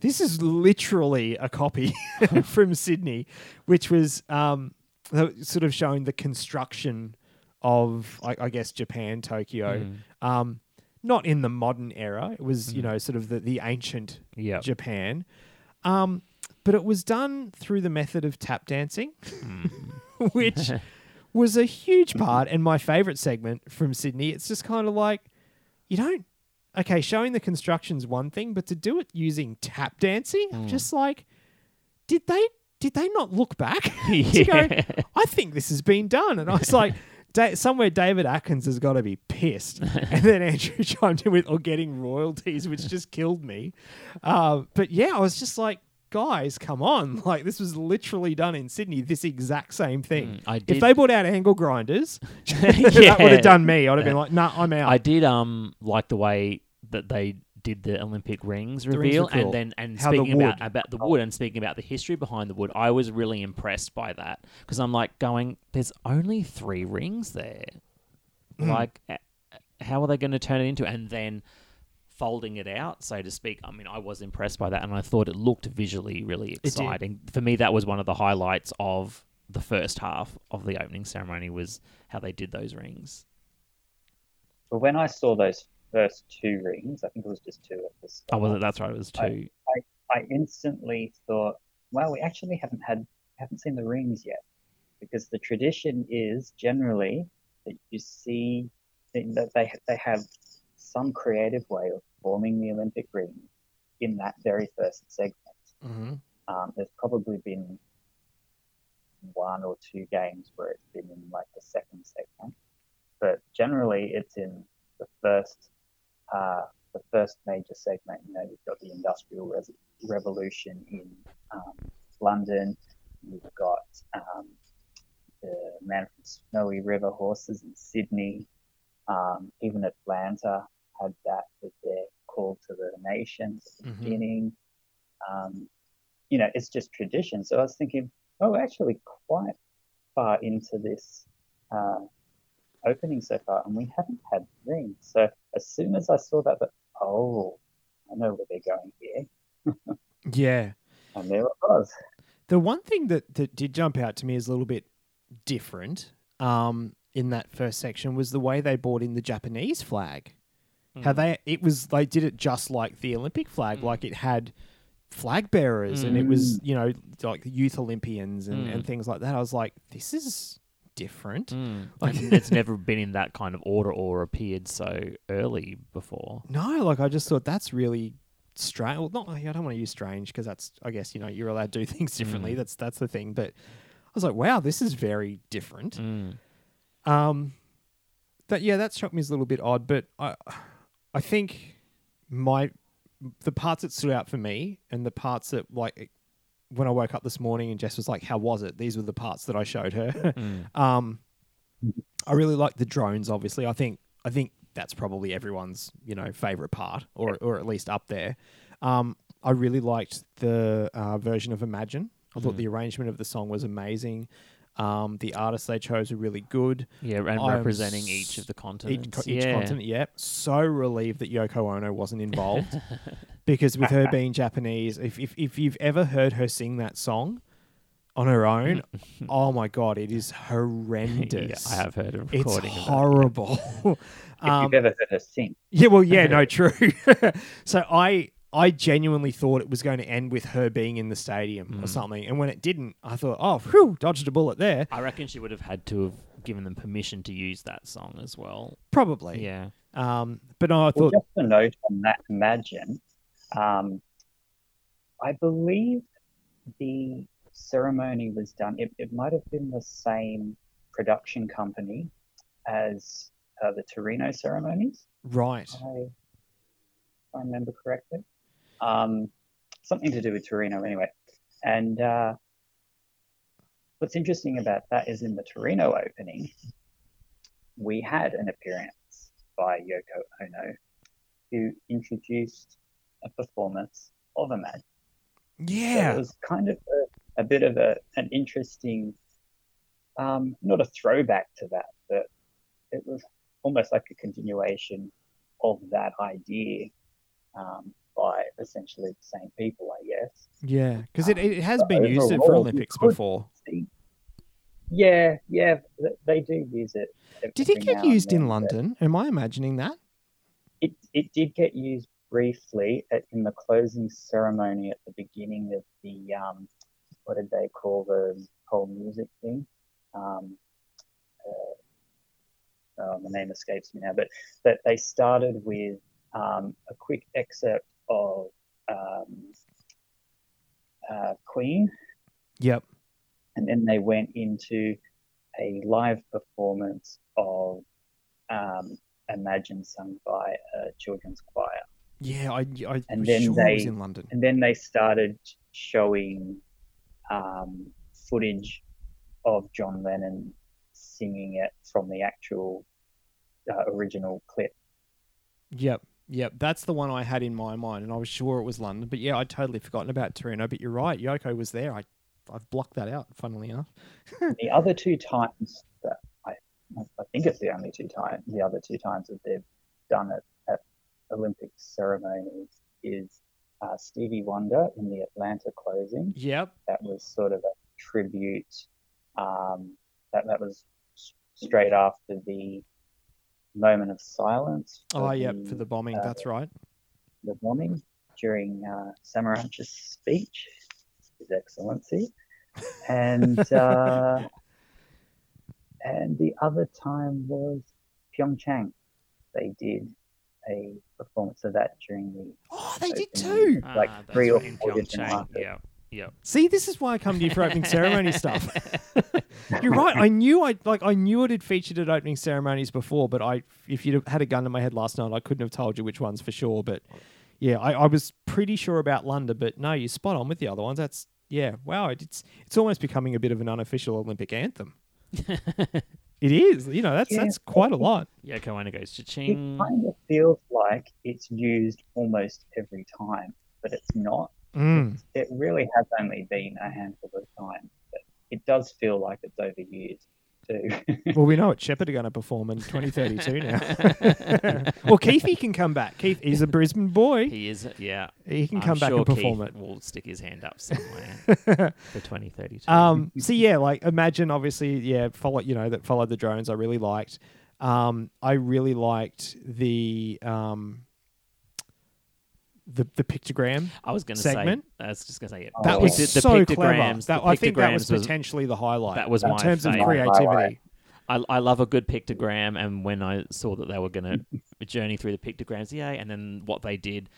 this is literally a copy from Sydney, which was um, sort of showing the construction of, I, I guess, Japan, Tokyo. Mm. Um, not in the modern era. It was, you Mhm. know, sort of the, the ancient Yep. Japan. Um, but it was done through the method of tap dancing, Mm. which was a huge part and my favorite segment from Sydney. It's just kind of like, you don't, okay, showing the construction's one thing, but to do it using tap dancing, I'm Mm. just like, did they, did they not look back? To go, yeah. I think this has been done. And I was like, da- somewhere David Atkins has got to be pissed. and then Andrew chimed in with, or getting royalties, which just killed me. Uh, but yeah, I was just like, guys, come on. Like, this was literally done in Sydney, this exact same thing. Mm, I If they brought out angle grinders, that would have done me. I'd have been like, nah, I'm out. I did um like the way that they did the Olympic rings rings reveal, were cool. and then and How the speaking about about the wood and speaking about the history behind the wood, I was really impressed by that because I'm like going, there's only three rings there, Mm. like how are they going to turn it into? And then folding it out, so to speak. I mean, I was impressed by that, and I thought it looked visually really exciting. For me, that was one of the highlights of the first half of the opening ceremony was how they did those rings. But when I saw those first two rings, I think it was just two at the Oh, was it? That's right. It was I- two. I instantly thought, well, we actually haven't had haven't seen the rings yet, because the tradition is generally that you see that they they have some creative way of forming the Olympic ring in that very first segment. Mhm. Um, there's probably been one or two games where it's been in like the second segment, but generally it's in the first uh, the first major segment. You know, you've got the Industrial Res- Revolution in um, London. You've got um, the Man from Snowy River horses in Sydney. Um, even Atlanta had that with their call to the nations at the Mhm. beginning. Um, you know, it's just tradition. So I was thinking, oh, we're actually quite far into this uh, opening so far, and we haven't had rings. So as soon as I saw that, but oh, I know where they're going here, Yeah. and there it was. The one thing that, that did jump out to me is a little bit different um, in that first section was the way they brought in the Japanese flag. How Mm. they it was they did it just like the Olympic flag, Mm. like it had flag bearers and it was you know like youth Olympians and, and Mm. things like that. I was like, this is different. Mm. Like- it's never been in that kind of order or appeared so early before. No, like I just thought that's really strange. Well, not I don't want to use strange because that's I guess you know you're allowed to do things differently. Mm. That's that's the thing. But I was like, wow, this is very different. Mm. Um, that yeah, that struck me as a little bit odd, but I, I think my the parts that stood out for me and the parts that like when I woke up this morning and Jess was like, "How was it?" These were the parts that I showed her. Mm. um, I really like the drones. Obviously, I think I think that's probably everyone's you know favorite part, or or at least up there. Um, I really liked the uh, version of Imagine. I thought Mm. the arrangement of the song was amazing. Um, the artists they chose were really good. Yeah, and I'm representing s- each of the Each, continents. co- each yeah. continent, yeah. So relieved that Yoko Ono wasn't involved because with her being Japanese, if, if if you've ever heard her sing that song on her own, oh my god, it is yeah, horrendous. I have heard a It's recording of that. horrible. If um, you've ever heard her sing, yeah, well, yeah, no, true. so I I genuinely thought it was going to end with her being in the stadium or Mm. something, and when it didn't, I thought, oh, whew, dodged a bullet there. I reckon she would have had to have given them permission to use that song as well. Probably. Yeah. Um, but no, I Well, thought just a note on that Imagine. Um, I believe the ceremony was done, it, it might have been the same production company as uh, the Torino ceremonies, right. I, if I remember correctly. Um, something to do with Torino, anyway. And uh, what's interesting about that is in the Torino opening, we had an appearance by Yoko Ono, who introduced a performance of a So Yeah. it was kind of a, a bit of a, an interesting, um, not a throwback to that, but it was almost like a continuation of that idea um, by essentially the same people, I guess. Yeah. Because it, it has been used it for Olympics before. See, yeah, yeah, they do use it. Did it get used in London? Am I imagining that? It it did get used briefly at, in the closing ceremony at the beginning of the um, what did they call the whole music thing? Um, uh, oh, the name escapes me now, but that they started with um, a quick excerpt of um, uh, Queen, Yep. and then they went into a live performance of um, Imagine sung by a children's choir. Yeah, I, I And was then sure it was they- in London. And then they started showing um, footage of John Lennon singing it from the actual uh, original clip. Yep. Yep. That's the one I had in my mind, and I was sure it was London. But yeah, I'd totally forgotten about Torino. But you're right. Yoko was there. I, I've blocked that out, funnily enough. the other two times that I, I think it's the only two times, the other two times that they've done it at Olympic ceremonies is uh, Stevie Wonder in the Atlanta closing. Yep. That was sort of a tribute. Um, that that was straight after the moment of silence. Oh, yeah, For the bombing. uh, That's right. the bombing during uh, Samaranch's speech, His Excellency, and uh, and the other time was Pyeongchang. They did a performance of that during the Oh, they did too. like Ah, three or right, in four different Pyeongchang. markets. Yeah. Yeah. See, this is why I come to you for opening ceremony stuff. You're right. I knew I like I knew it had featured at opening ceremonies before, but I if you'd have had a gun to my head last night, I couldn't have told you which ones for sure. But yeah, I, I was pretty sure about London, but no, you're spot on with the other ones. That's yeah, wow. It's it's almost becoming a bit of an unofficial Olympic anthem. it is. You know, that's Yeah. that's quite a lot. Yoko Ono goes It cha-ching. kind of feels like it's used almost every time, but it's not. Mm. It really has only been a handful of times, but it does feel like it's overused too. Well, we know what Sheppard are going to perform in 2032 now. well, Keithy can come back. Keith, he's a Brisbane boy. He is, yeah. He can I'm come back sure and perform Keith it. Will stick his hand up somewhere for 2032. Um, so yeah, like imagine obviously, yeah, follow you know that followed the drones. I really liked. Um, I really liked the um, the the pictogram. I was going to segment. say, I was just going to say it. That Oh. was the, the so clever. That, the I think that was pictograms was- potentially the highlight. that was in my terms of favourite. creativity. I, I love a good pictogram, and when I saw that they were going to journey through the pictograms, yeah, and then what they did,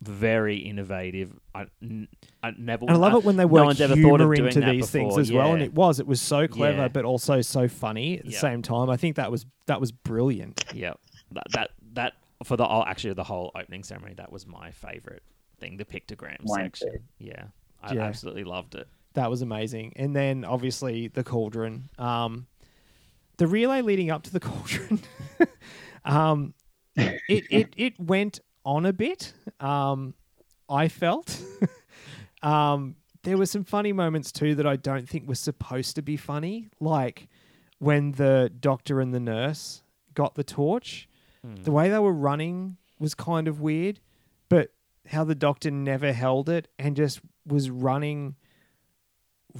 very innovative. I, n- I never. And I love I- it when they no work one's ever thought of humor doing into that these things before, as well, and yeah. it was. It was so clever, Yeah. but also so funny at the Yeah. same time. I think that was that was brilliant. Yeah, that that, that for the oh, actually the whole opening ceremony, that was my favorite thing, the pictogram Mine section. too. Yeah, I Yeah. absolutely loved it. That was amazing. And then obviously the cauldron. Um, the relay leading up to the cauldron. um, it, it it went on a bit. Um, I felt. um, there were some funny moments too that I don't think were supposed to be funny, like when the doctor and the nurse got the torch. Hmm. The way they were running was kind of weird, but how the doctor never held it and just was running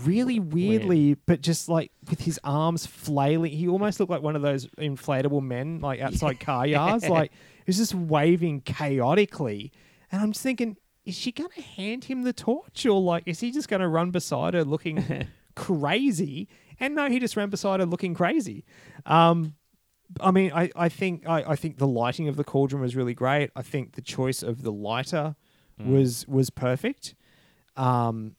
really weirdly, but just like with his arms flailing. He almost looked like one of those inflatable men, like outside car yards. Like he was just waving chaotically. And I'm just thinking, is she going to hand him the torch or like, is he just going to run beside her looking crazy? And no, he just ran beside her looking crazy. Um, I mean, I, I think I, I think the lighting of the cauldron was really great. I think the choice of the lighter Mm. was was perfect. Um,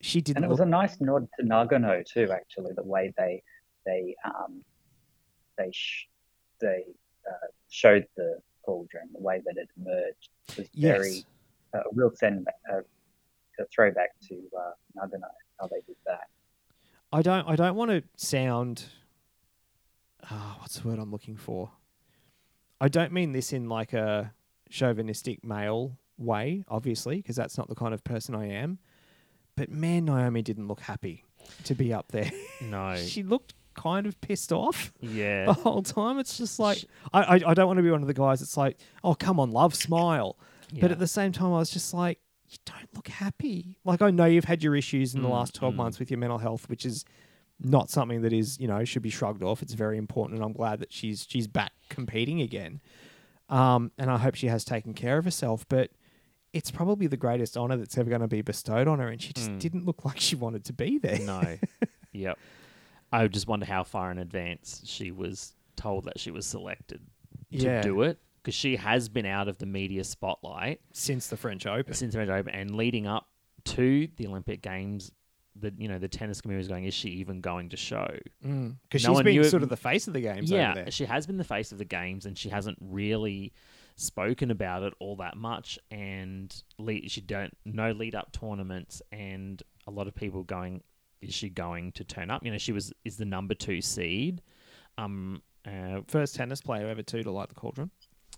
she didn't And it was a nice nod to Nagano too, actually, the way they they um they sh- they uh, showed the cauldron, the way that it emerged was very yes. uh, a real sentiment, uh, a throwback to uh, Nagano, how they did that. I don't I don't want to sound ah, what's the word I'm looking for? I don't mean this in like a chauvinistic male way, obviously, because that's not the kind of person I am. But man, Naomi didn't look happy to be up there. No. she looked kind of pissed off yeah. the whole time. It's just like I, I I don't want to be one of the guys that's like, oh come on, love, smile. But at the same time, I was just like, you don't look happy. Like I know you've had your issues in the Mm, last twelve mm. months with your mental health, which is not something that is you know should be shrugged off. It's very important, and I'm glad that she's she's back competing again. Um, and I hope she has taken care of herself. But it's probably the greatest honor that's ever going to be bestowed on her, and she just Mm. didn't look like she wanted to be there. No. yep. I just wonder how far in advance she was told that she was selected to Yeah. do it because she has been out of the media spotlight Since the French Open, since the French Open and leading up to the Olympic Games. The you know the tennis community was going. Is she even going to show? because No she's been it- sort of the face of the games over yeah, there. she has been the face of the games, and she hasn't really spoken about it all that much. And lead, she don't no lead up tournaments, and a lot of people going, is she going to turn up? You know, she was is the number two seed. Um, uh, First tennis player ever too to light the cauldron.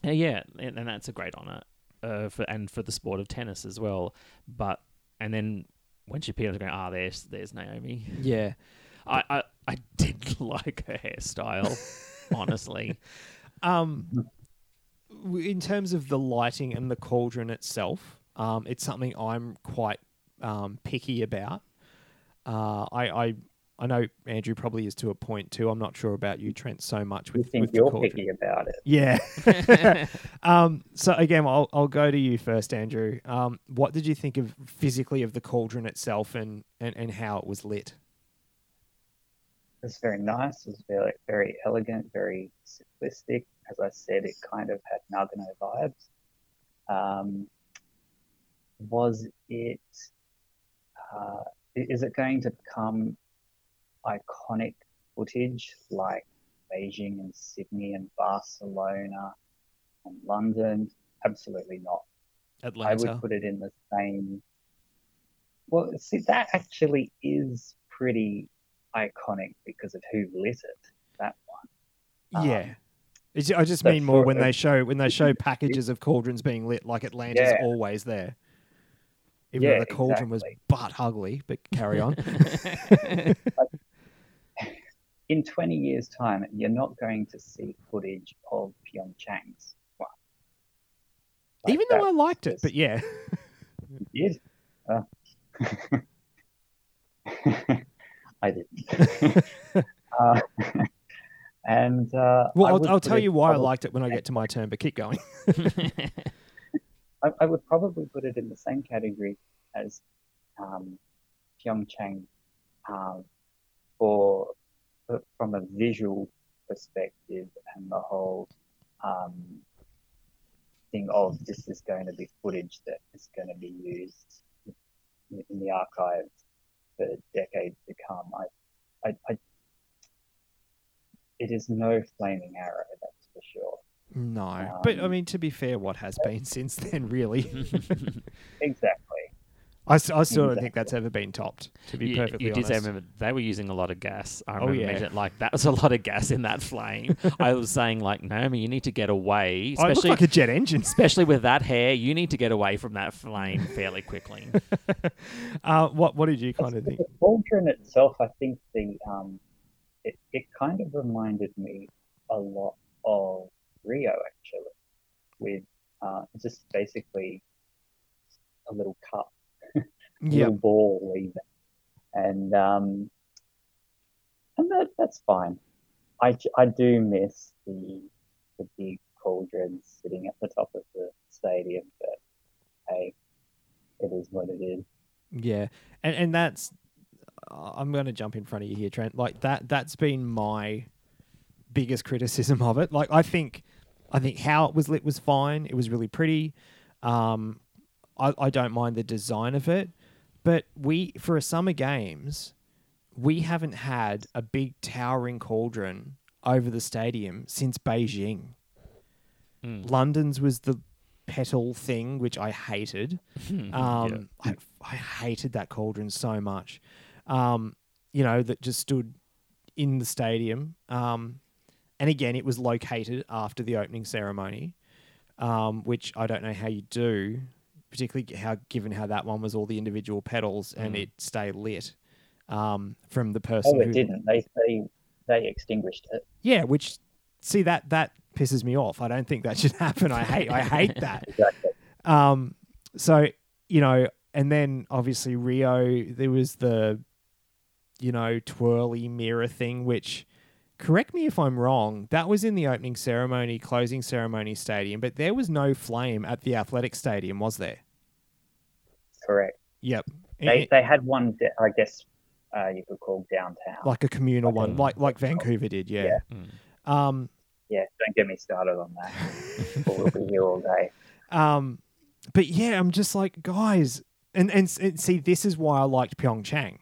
uh, yeah, and, and that's a great honor, uh, for and for the sport of tennis as well. But and then when she appeared, I was going, ah, there's there's Naomi. Yeah. I I, I did like her hairstyle, honestly. Um, in terms of the lighting and the cauldron itself, um, it's something I'm quite um, picky about. Uh, I, I I know Andrew probably is to a point too. I'm not sure about you, Trent, so much You with, think with you're cauldron. picky about it? Yeah. um, so again, I'll I'll go to you first, Andrew. Um, what did you think of physically of the cauldron itself and, and, and how it was lit? It was very nice. It was very, very elegant, very simplistic. As I said, it kind of had Nagano vibes. Um, was it? Uh, is it going to become iconic footage like Beijing and Sydney and Barcelona and London? Absolutely not. Atlanta. I would put it in the same. Well, see, that actually is pretty iconic because of who lit it. That one. yeah. Um, I just mean more when they show when they show packages of cauldrons being lit, like Atlanta's Yeah. always there. Even Yeah, though the cauldron was butt ugly, but carry on. In 20 years' time, you're not going to see footage of Pyeongchang's one. Like Even though I liked it, but yeah. You did. Oh. I didn't. uh, and uh, Well, I'll, I'll tell you why I liked it when I get to my turn, but keep going. I, I would probably put it in the same category as um, Pyeongchang for for- from a visual perspective and the whole um, thing of this is going to be footage that is going to be used in, the archives for decades to come. I, I, I, it is no flaming arrow, that's for sure. No. but I Um, mean, to be fair, what has been since then, really? Exactly. I, s- I still don't think that's ever been topped, to be you, perfectly you did say, honest. remember, they were using a lot of gas. I Oh, remember yeah. mentioning, like, that was a lot of gas in that flame. I was saying, like, Naomi, you need to get away. I look Especially, like a jet engine. especially with that hair, you need to get away from that flame fairly quickly. Uh, what What did you kind of think? The cauldron itself, I think the um, it, it kind of reminded me a lot of Rio actually, with uh, just basically a little cup, Yeah. little ball even, and um, and that that's fine. I I do miss the the big cauldron sitting at the top of the stadium, but hey, it is what it is. Yeah, and and that's I'm going to jump in front of you here, Trent. Like that that's been my biggest criticism of it. Like I think I think how it was lit was fine. It was really pretty. Um, I, I don't mind the design of it, but we for a summer games, we haven't had a big towering cauldron over the stadium since Beijing. Mm. London's was the petal thing, which I hated. Um, I, I hated that cauldron so much. Um, you know, that just stood in the stadium. Um, and again, it was located after the opening ceremony, um, which I don't know how you do, particularly how given how that one was all the individual petals and Mm. it stayed lit um, from the person. Oh, it who, didn't. They they they extinguished it. Yeah, which see that that pisses me off. I don't think that should happen. I hate I hate that. Exactly. Um, so you know, and then obviously Rio, there was the, you know, twirly mirror thing, which, correct me if I'm wrong, that was in the opening ceremony, closing ceremony stadium, but there was no flame at the athletic stadium, was there? Correct. Yep. They It- they had one. I guess uh, you could call downtown. like a communal one, Mm. like like Vancouver did, yeah. Mm. Um, yeah, don't get me started on that. we'll be here all day. Um, but yeah, I'm just like, guys, and, and and see, this is why I liked Pyeongchang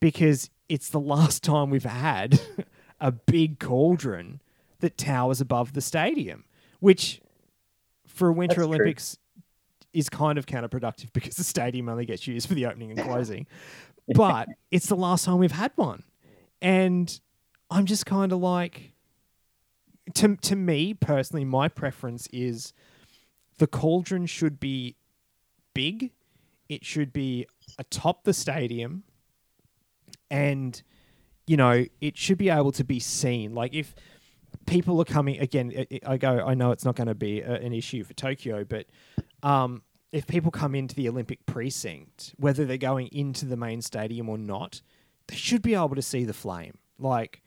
because it's the last time we've had a big cauldron that towers above the stadium, which for a Winter That's true. Olympics is kind of counterproductive because the stadium only gets used for the opening and closing. but it's the last time we've had one, and I'm just kind of like, to to me personally, my preference is the cauldron should be big. It should be atop the stadium, and you know it should be able to be seen. Like if people are coming again, I- I I go. I know it's not going to be a, an issue for Tokyo, but um, if people come into the Olympic precinct, whether they're going into the main stadium or not, they should be able to see the flame. Like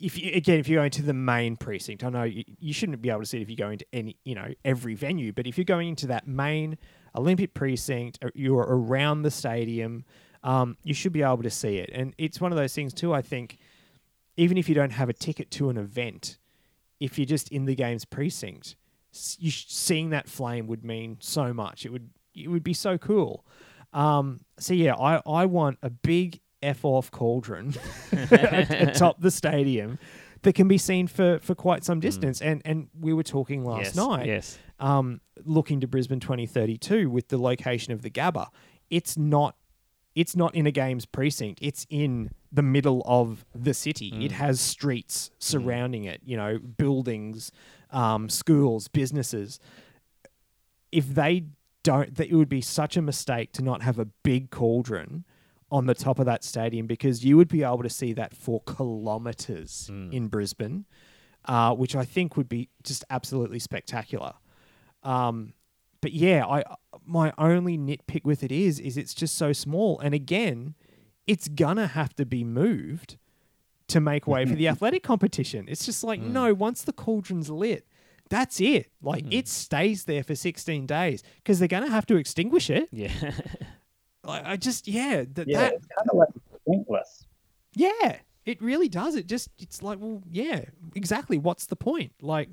if you again if you're going to the main precinct, I know you, you shouldn't be able to see it if you go into any you know every venue, but if you're going into that main Olympic precinct, you're around the stadium, um, you should be able to see it. And it's one of those things too. I think even if you don't have a ticket to an event, if you're just in the game's precinct, you sh- seeing that flame would mean so much. It would it would be so cool. Um, so yeah, I, I want a big f off cauldron atop the stadium that can be seen for, for quite some distance. And and we were talking last yes. night, Yes. um, looking to Brisbane 2032 with the location of the Gabba. It's not it's not in a games precinct. It's in the middle of the city. It has streets surrounding it, you know, buildings, um, schools, businesses. If they don't, that it would be such a mistake to not have a big cauldron on the top of that stadium because you would be able to see that for kilometers in Brisbane, uh, which I think would be just absolutely spectacular. Um, but yeah, I my only nitpick with it is is it's just so small, and again, it's gonna have to be moved to make way for the athletic competition. It's just like hmm. no, once the cauldron's lit, that's it. Like hmm. it stays there for sixteen days because they're gonna have to extinguish it. Yeah. Like, I just yeah, th- Yeah, that it's kind of like pointless. yeah, it really does. It just it's like well yeah, exactly. What's the point? Like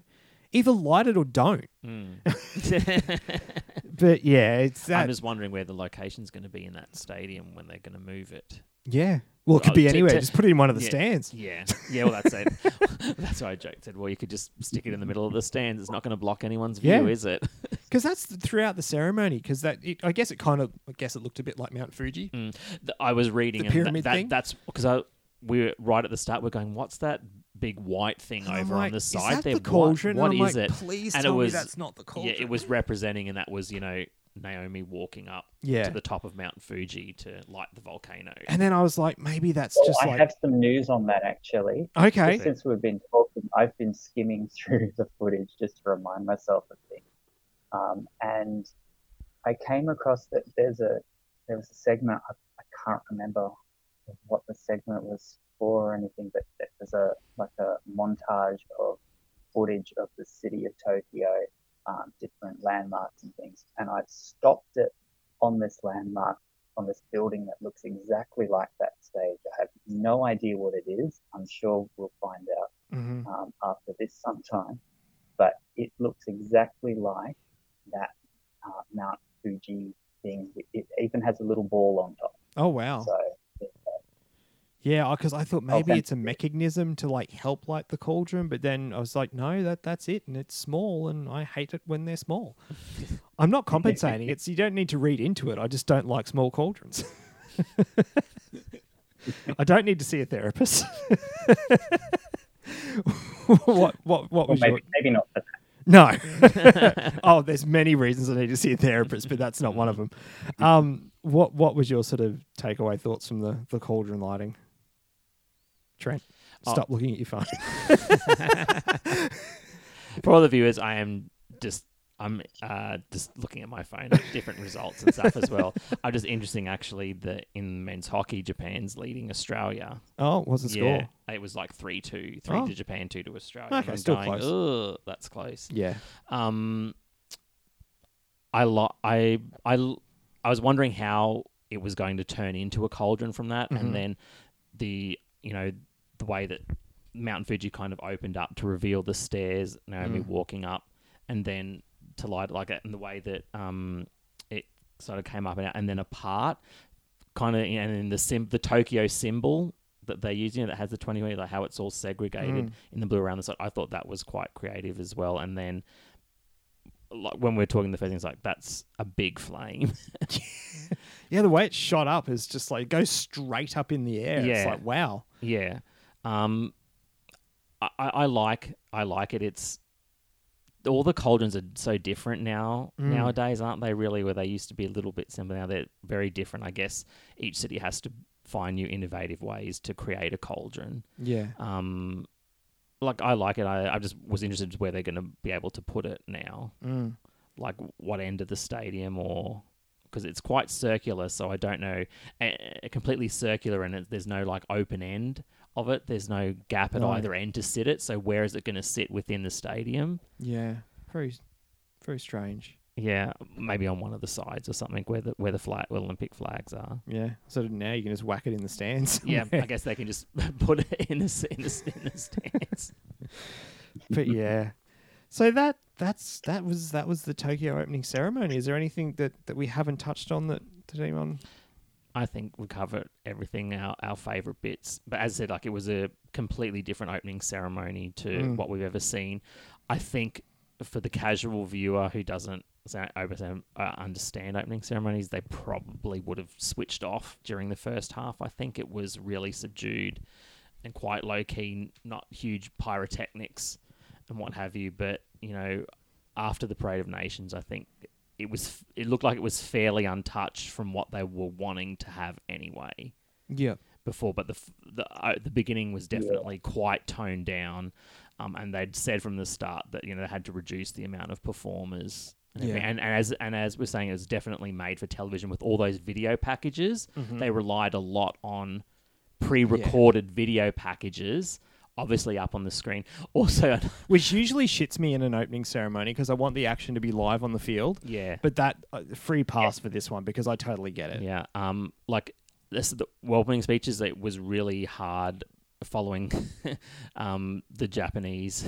either light it or don't. Mm. But yeah, it's that. I'm just wondering where the location's going to be in that stadium when they're going to move it. yeah. Well, it could Oh, be to- anywhere. to- just put it in one of the yeah. stands. Yeah, yeah. Well, that's it. that's why I joked. Said, well, you could just stick it in the middle of the stands. It's not going to block anyone's view, Yeah. is it? Because that's th- throughout the ceremony. Because that, it, I guess it kind of, I guess it looked a bit like Mount Fuji. Mm. Th- I was reading The pyramid that, thing? That's because I we were right at the start. We're going, what's that big white thing And over like, on the is side that there? the cauldron? What, and I'm is like, it? Please And it tell was- me that's not the cauldron. Yeah, it was representing, and that was you know Naomi walking up Yeah. to the top of Mount Fuji to light the volcano. And then I was like, maybe that's Well, just I like have some news on that actually. okay. Since we've been talking, I've been skimming through the footage just to remind myself of things. Um, and I came across that there's a there was a segment I, I can't remember what the segment was or anything, but there's a like a montage of footage of the city of Tokyo, um, different landmarks and things. And I stopped it on this landmark on this building that looks exactly like that stage. I have no idea what it is. I'm sure we'll find out Mhm. um, after this sometime. But it looks exactly like that uh, Mount Fuji thing. It, it even has a little ball on top. Oh wow. So Yeah, because I thought maybe Okay. it's a mechanism to like help light the cauldron, but then I was like, no, that that's it, and it's small, and I hate it when they're small. I'm not compensating. It's you don't need to read into it. I just don't like small cauldrons. I don't need to see a therapist. what what what well, was your maybe maybe not for that. no? oh, there's many reasons I need to see a therapist, but that's not one of them. Um, what what was your sort of takeaway thoughts from the the cauldron lighting? Trent, Oh. stop looking at your phone. For all the viewers, I am just I'm uh, just looking at my phone at different results and stuff as well. I'm just interesting actually that in men's hockey, Japan's leading Australia. Oh, what's the score? It was like three two, three Oh. to Japan, two to Australia. Okay, I'm still going, close. Ugh, that's close. Yeah. Um, I lo- I I I was wondering how it was going to turn into a cauldron from that, Mhm. and then the you know the way that Mount Fuji kind of opened up to reveal the stairs, Naomi Mm. walking up, and then to light it like that, and the way that um it sort of came up and, out, and then apart, kind of, and then the sim- the Tokyo symbol that they're using that has the 20 meter, like how it's all segregated Mm. in the blue around the side. I thought that was quite creative as well. And then, like when we're talking the first thing, it's like that's a big flame. Yeah, the way it shot up is just like it goes straight up in the air. It's Yeah. like wow. yeah, um, I, I like I like it. It's all the cauldrons are so different now Mm. nowadays, aren't they? Really, where they used to be a little bit simpler. Now they're very different. I guess each city has to find new innovative ways to create a cauldron. Yeah. Um, like I like it. I, I just was interested in where they're going to be able to put it now. Mm. like what end of the stadium or because it's quite circular so i don't know a, completely circular and it, there's no like open end of it there's no gap at No. either end to sit it so where is it going to sit within the stadium Yeah. Very very strange. yeah maybe on one of the sides or something where the where the flag where olympic flags are Yeah. So now you can just whack it in the stands. yeah i guess they can just put it in the, in the, in the stands but yeah. So that that's that was that was the Tokyo opening ceremony. Is there anything that, that we haven't touched on that did anyone? I think we covered everything our our favorite bits. But as I said, like it was a completely different opening ceremony to Mm. what we've ever seen. I think for the casual viewer who doesn't uh, understand opening ceremonies, they probably would have switched off during the first half. I think it was really subdued and quite low key, not huge pyrotechnics and what have you. But you know, after the Parade of Nations, I think it was it looked like it was fairly untouched from what they were wanting to have anyway Yeah. before. But the the uh, the beginning was definitely quite toned down, um, and they'd said from the start that you know they had to reduce the amount of performers. And. Yeah. and, and as and as we're saying, it was definitely made for television with all those video packages. Mm-hmm. They relied a lot on pre-recorded video packages, obviously up on the screen. Also, Which usually shits me in an opening ceremony because I want the action to be live on the field. yeah, But that uh, free pass for this one because I totally get it. Yeah. Um. Like this, the opening speeches. It was really hard following, um, the Japanese.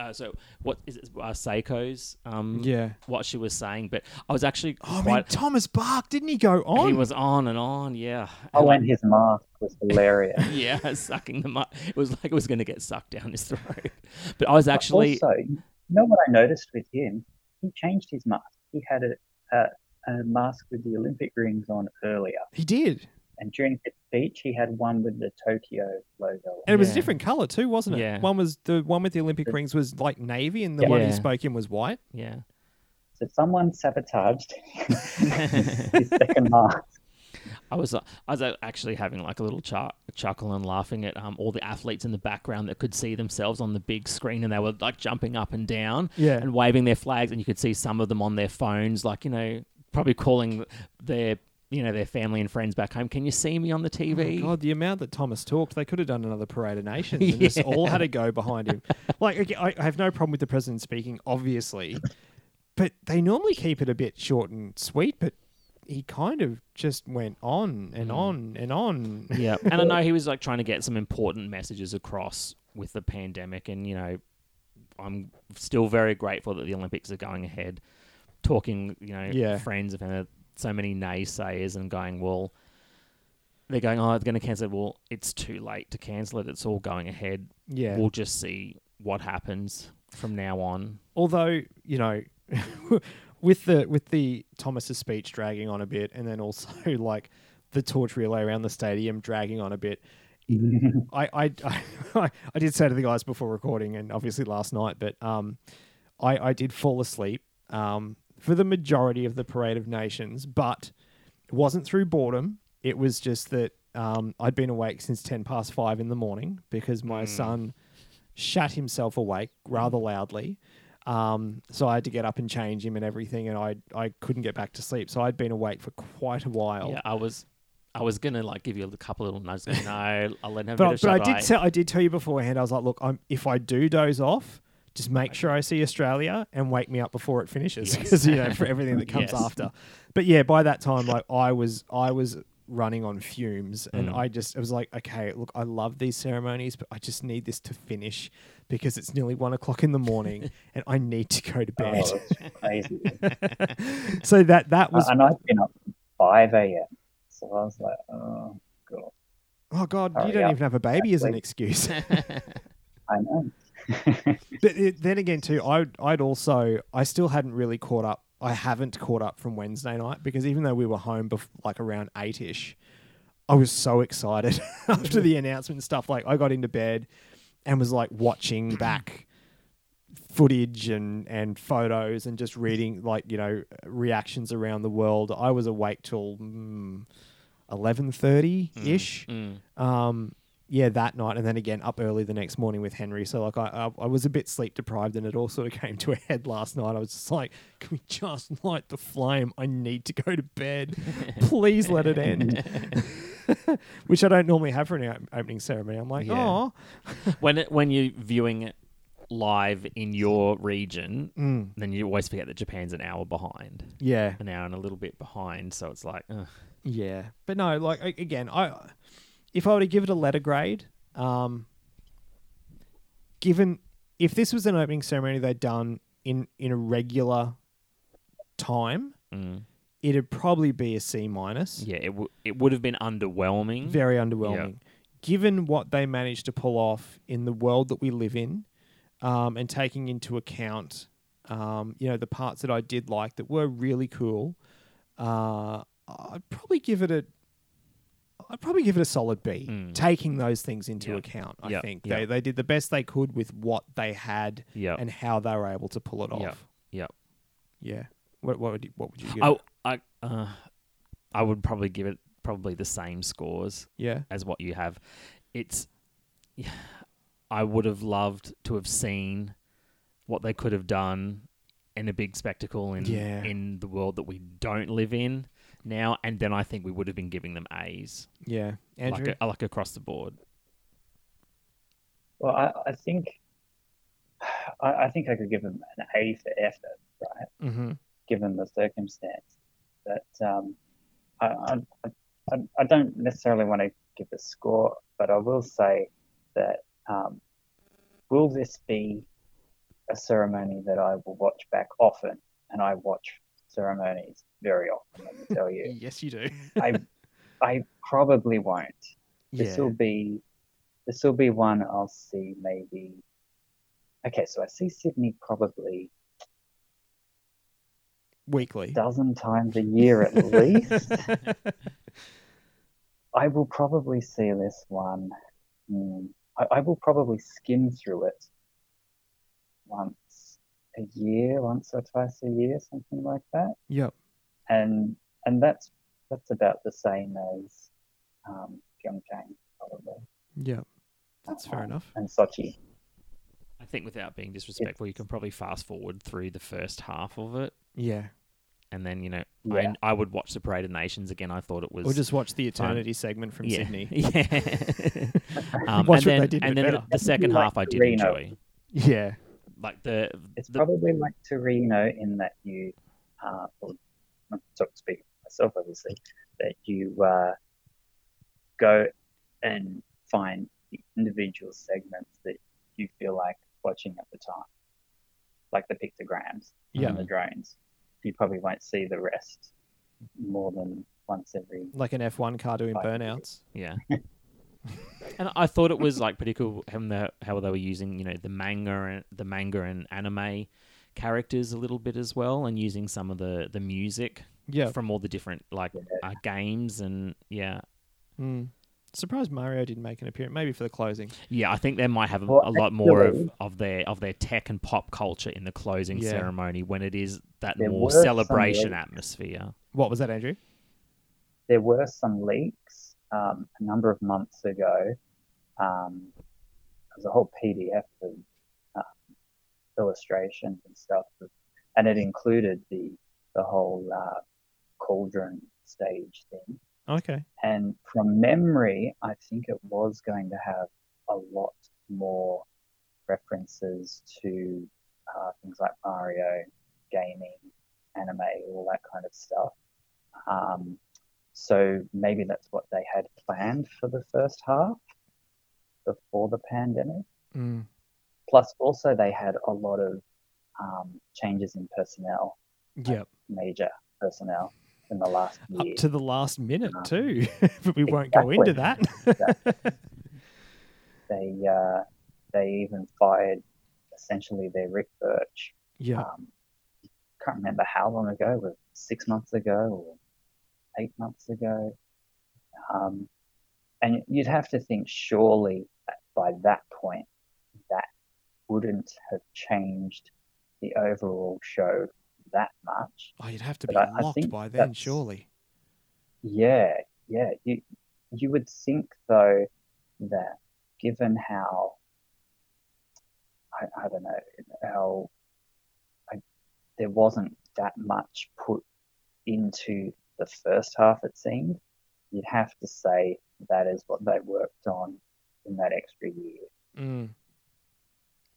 Uh, so what is it? Uh, Seiko's. Um. Yeah. What she was saying, but I was actually Oh, I mean. Thomas Bach, didn't he go on? he was on and on. Yeah. Oh, And, and his mask was hilarious. yeah, sucking them up. It was like it was going to get sucked down his throat. But I was actually. also, you know what I noticed with him? He changed his mask. He had a, a, a mask with the Olympic rings on earlier, He did. And during his speech, he had one with the Tokyo logo. And it was Yeah. a different color too, wasn't it? Yeah. One was the one with the Olympic Yeah. rings was like navy, and the Yeah. one he spoke in was white. yeah. So someone sabotaged his second mask. I was uh, I was uh, actually having like a little chuck, chuckle and laughing at um, all the athletes in the background that could see themselves on the big screen and they were like jumping up and down Yeah. and waving their flags and you could see some of them on their phones like you know probably calling their you know their family and friends back home can you see me on the Oh, TV God, the amount that Thomas talked, they could have done another Parade of Nations and just all had to go behind him. Like, okay, I, have no problem with the president speaking, obviously, but they normally keep it a bit short and sweet. But he kind of just went on and Mm. on and on. Yeah, and I know he was like trying to get some important messages across with the pandemic, and you know, I'm still very grateful that the Olympics are going ahead. Talking, you know, Yeah. friends of had so many naysayers and going, well, they're going, oh, it's going to cancel it. Well, it's too late to cancel it. It's all going ahead. Yeah. We'll just see what happens from now on. although you know with the with the Thomas's speech dragging on a bit and then also like the torch relay around the stadium dragging on a bit I I, I I did say to the guys before recording and obviously last night but um I I did fall asleep um for the majority of the parade of nations but it wasn't through boredom it was just that um I'd been awake since 10 past 5 in the morning because my son shat himself awake rather loudly. Um, so I had to get up and change him and everything, and I I couldn't get back to sleep. So I'd been awake for quite a while. Yeah, I was, I was gonna like give you a couple little nudges. No, I'll let him. but but I did tell I did tell you beforehand. I was like, look, I'm, if I do doze off, just make sure I see Australia and wake me up before it finishes, Yes. because you know for everything that comes Yes. after. But yeah, by that time, like I was I was running on fumes, and Mm. I just it was like, okay, look, I love these ceremonies, but I just need this to finish because it's nearly one o'clock in the morning, and I need to go to bed. Oh, crazy. so that that was and I've been up 5 a.m. So I was like, oh, God. oh god, you don't up, even have a baby as an excuse. I know. But it, then again, too, I'd, I'd also, I still hadn't really caught up. I haven't caught up from Wednesday night because even though we were home bef- like around eight ish, I was so excited after the announcement and stuff. Like, I got into bed and was like watching back footage and, and photos and just reading like, you know, reactions around the world. I was awake till mm, 11.30 ish Mm. um, yeah, that night, and then again up early the next morning with Henry. So like I, I, I was a bit sleep deprived, and it all sort of came to a head last night. I was just like, "Can we just light the flame? I need to go to bed. Please let it end." Which I don't normally have for an opening ceremony. I'm like. "Oh, when it, when you're viewing it live in your region, mm, then you always forget that Japan's an hour behind, yeah, an hour and a little bit behind. So it's like, ugh. yeah." But no, like a- again, I if I were to give it a letter grade, um, given if this was an opening ceremony they'd done in in a regular time, mm. it'd probably be a C minus. yeah, it w- it would have been underwhelming. Very underwhelming. Given what they managed to pull off in the world that we live in, um, and taking into account, um, you know, the parts that I did like that were really cool, uh, I'd probably give it a. I'd probably give it a solid B, Mm. taking those things into Yep. account. I Yep. think Yep. they they did the best they could with what they had yeah, and how they were able to pull it off. Yep. Yeah. What what would you, what would you give? I? I uh, I would probably give it probably the same scores Yeah. as what you have. It's I would have loved to have seen what they could have done in a big spectacle in Yeah. in the world that we don't live in now, and then I think we would have been giving them A's, Yeah. Andrew. like, a, like across the board. Well, I, I think I, I think I could give them an A for effort, right? mm-hmm. Given the circumstance. But um, I, I, I, I don't necessarily want to give a score, but I will say that um, will this be a ceremony that I will watch back often? And I watch ceremonies very often, let me tell you. Yes, you do. I I probably won't. yeah. This will be this will be one I'll see maybe. Okay, so I see Sydney probably Weekly. a dozen times a year at least. I will probably see this one. hmm, I, I will probably skim through it once a year, once or twice a year, something like that. Yep. And and that's that's about the same as um, Pyeongchang probably. Yep. That's fair Um, enough. And Sochi. I think without being disrespectful, you can probably fast forward through the first half of it, Yeah. and then you know, Yeah. I, I would watch the Parade of Nations again. I thought it was Or just watch the fun. eternity segment from yeah. Sydney. Yeah. um, Watch what and then, they did and then better. the, the second Like half I did Torino. enjoy. Yeah. Like the, It's the probably like Torino in that you, uh, well, not to speak for myself, obviously, that you uh, go and find the individual segments that you feel like watching at the time, like the pictograms Yeah. and the drones. You probably won't see the rest more than once every. Like an F1 car doing Right. burnouts. Yeah. and I thought it was like pretty cool how they, how they were using, you know, the manga and the manga and anime characters a little bit as well, and using some of the the music Yeah. from all the different like uh, games and yeah, Mm. Surprised Mario didn't make an appearance. Maybe for the closing. yeah. I think they might have a, a lot more of, of their of their tech and pop culture in the closing Yeah. ceremony when it is that There more celebration atmosphere. What was that, Andrew? There were some leaks um, a number of months ago. Um, there was a whole PDF of um, illustrations and stuff, and it included the the whole uh, cauldron stage thing. Okay. And from memory, I think it was going to have a lot more references to uh, things like Mario, gaming, anime, all that kind of stuff. Um, so maybe that's what they had planned for the first half before the pandemic. Mm. Plus, also, they had a lot of um, changes in personnel, Yep. major personnel in the last Up year. to the last minute Um, too, but we won't go into that. they uh, they even fired essentially their Ric Birch. yeah. Um, can't remember how long ago, was six months ago or eight months ago. Um, and you'd have to think surely by that point that wouldn't have changed the overall show that much. Oh, you'd have to but be I- I locked think by then, surely. Yeah, yeah. You you would think though that given how I, I don't know how I, there wasn't that much put into the first half, it seemed. You'd have to say that is what they worked on in that extra year. Mm.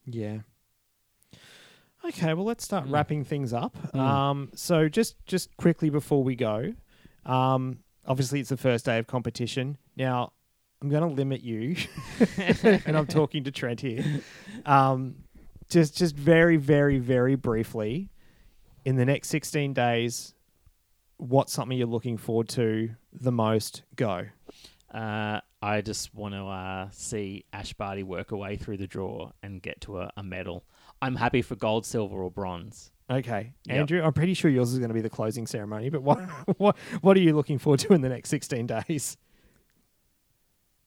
Yeah. Okay, well, let's start Mm. wrapping things up. Mm. Um, so just just quickly before we go, um, obviously it's the first day of competition. Now, I'm going to limit you, and I'm talking to Trent here. Um, just just very very very briefly, in the next 16 days, what's something you're looking forward to the most? Go. Uh, I just want to uh, see Ash Barty work away through the draw and get to a, a medal. I'm happy for gold, silver, or bronze. Okay, Yep. Andrew, I'm pretty sure yours is going to be the closing ceremony. But what what what are you looking forward to in the next 16 days?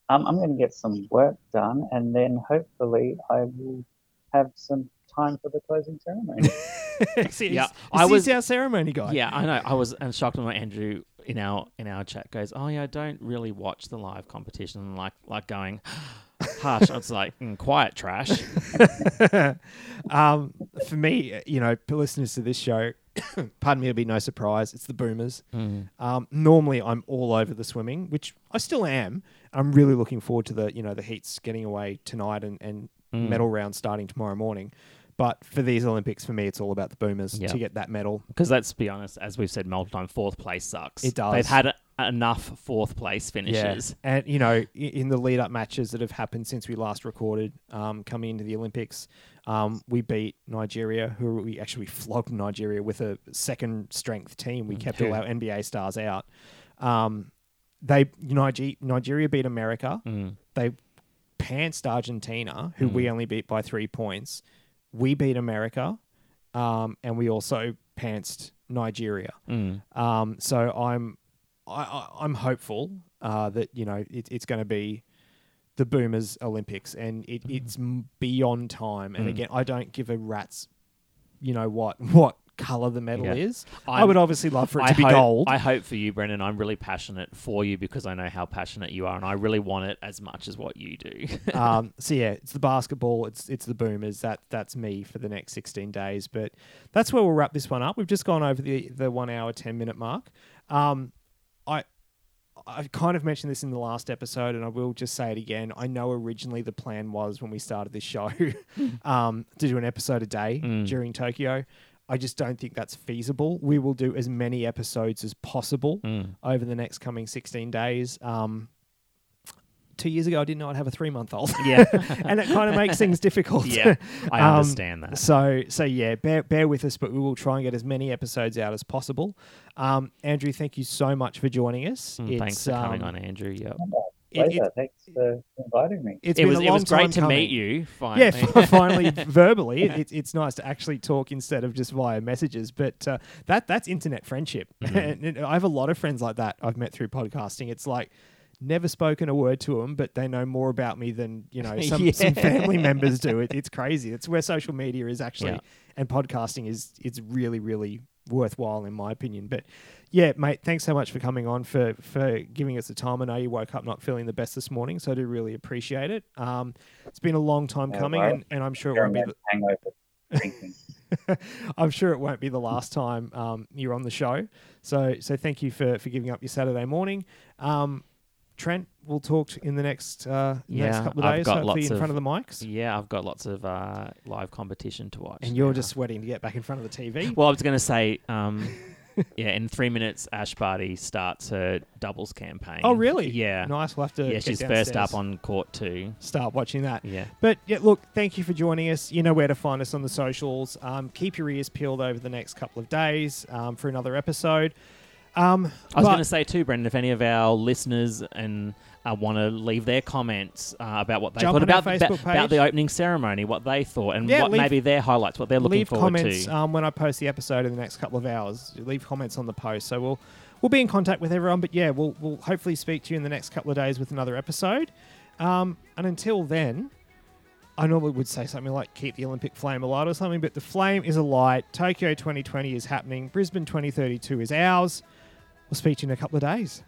Um, I'm going to get some work done, and then hopefully I will have some time for the closing ceremony. See, Yeah, I was- our ceremony guy. Yeah, I know. I was and shocked when Andrew in our in our chat goes, "Oh yeah, I don't really watch the live competition." And like like going, hush. I was like, mm, quiet trash. um, for me, you know, listeners to this show, pardon me, it'll be no surprise. It's the Boomers. Um, normally, I'm all over the swimming, which I still am. I'm really looking forward to the you know the heats getting away tonight and and Mm. medal round starting tomorrow morning. But for these Olympics, for me, it's all about the Boomers Yeah. to get that medal. Because let's be honest, as we've said multiple times, fourth place sucks. It does. They've had enough fourth place finishes. And, you know, i- in the lead up matches that have happened since we last recorded, um, coming into the Olympics, um, we beat Nigeria, who we actually flogged Nigeria with a second strength team. We kept all our NBA stars out. Um, they Niger- Nigeria beat America. Mm. They pantsed Argentina, who we only beat by three points. We beat America, um, and we also pantsed Nigeria. Mm. Um, so I'm I, I'm hopeful uh, that you know it, it's going to be the Boomers Olympics, and it, it's beyond time. And Mm. again, I don't give a rat's you know what what color the medal Yeah. is. i I'm- would obviously love for it I to be gold. I hope for you, Brendan. I'm really passionate for you because I know how passionate you are, and I really want it as much as what you do. um, so yeah, it's the basketball. It's it's the Boomers. That that's me for the next sixteen days. But that's where we'll wrap this one up. We've just gone over the the one hour ten minute mark. Um, I I kind of mentioned this in the last episode, and I will just say it again. I know originally the plan was when we started this show um, to do an episode a day Mm. during Tokyo. I just don't think that's feasible. We will do as many episodes as possible Mm. over the next coming 16 days. Um, two years ago, I didn't have a three month old. Yeah. and it kind of makes things difficult. Yeah, I Um, understand that. So, so yeah, bear, bear with us, but we will try and get as many episodes out as possible. Um, Andrew, thank you so much for joining us. Mm, Thanks for coming um, on, Andrew. Yep. It- Pleasure. it- Thanks for inviting me. It's It been was a it long was great time to coming. meet you. Finally. Yeah, finally, verbally, it, it, it's nice to actually talk instead of just via messages. But uh, that that's internet friendship. Mm-hmm. And- and I have a lot of friends like that I've met through podcasting. It's like never spoken a word to them, but they know more about me than you know some, Yeah. some family members do. It, it's crazy. It's where social media is actually, Yeah. and podcasting is it's really really worthwhile in my opinion. But yeah, mate, thanks so much for coming on for for giving us the time. I know you woke up not feeling the best this morning, so I do really appreciate it. Um, it's been a long time No coming, and, and I'm sure it You're won't be. a hangover. The, I'm sure it won't be the last time um, you're on the show. So so thank you for for giving up your Saturday morning. Um, Trent, we'll talk in the next uh, next Yeah, couple of I've days, got hopefully lots in of- front of the mics. Yeah, I've got lots of uh, live competition to watch. And you're now. just sweating to get back in front of the TV. Well, I was going to say, um, yeah, in three minutes, Ash Barty starts her doubles campaign. oh, really? Yeah. Nice. We'll have to. yeah, she's first up on court too. Start watching that. Yeah. But yeah, look, thank you for joining us. You know where to find us on the socials. Um, keep your ears peeled over the next couple of days um, for another episode. Um, I was going to say too, Brendan, if any of our listeners and uh, want to leave their comments uh, about what they Jump thought about, about, about the opening ceremony, what they thought, and Yeah, what leave- maybe their highlights, what they're looking leave forward comments to. um, when I post the episode in the next couple of hours. Leave comments on the post, so we'll we'll be in contact with everyone. But yeah, we'll we'll hopefully speak to you in the next couple of days with another episode. Um, and until then, I normally would say something like keep the Olympic flame alight or something, but the flame is alight. Tokyo 2020 is happening. Brisbane 2032 is ours. We'll speak to you in a couple of days.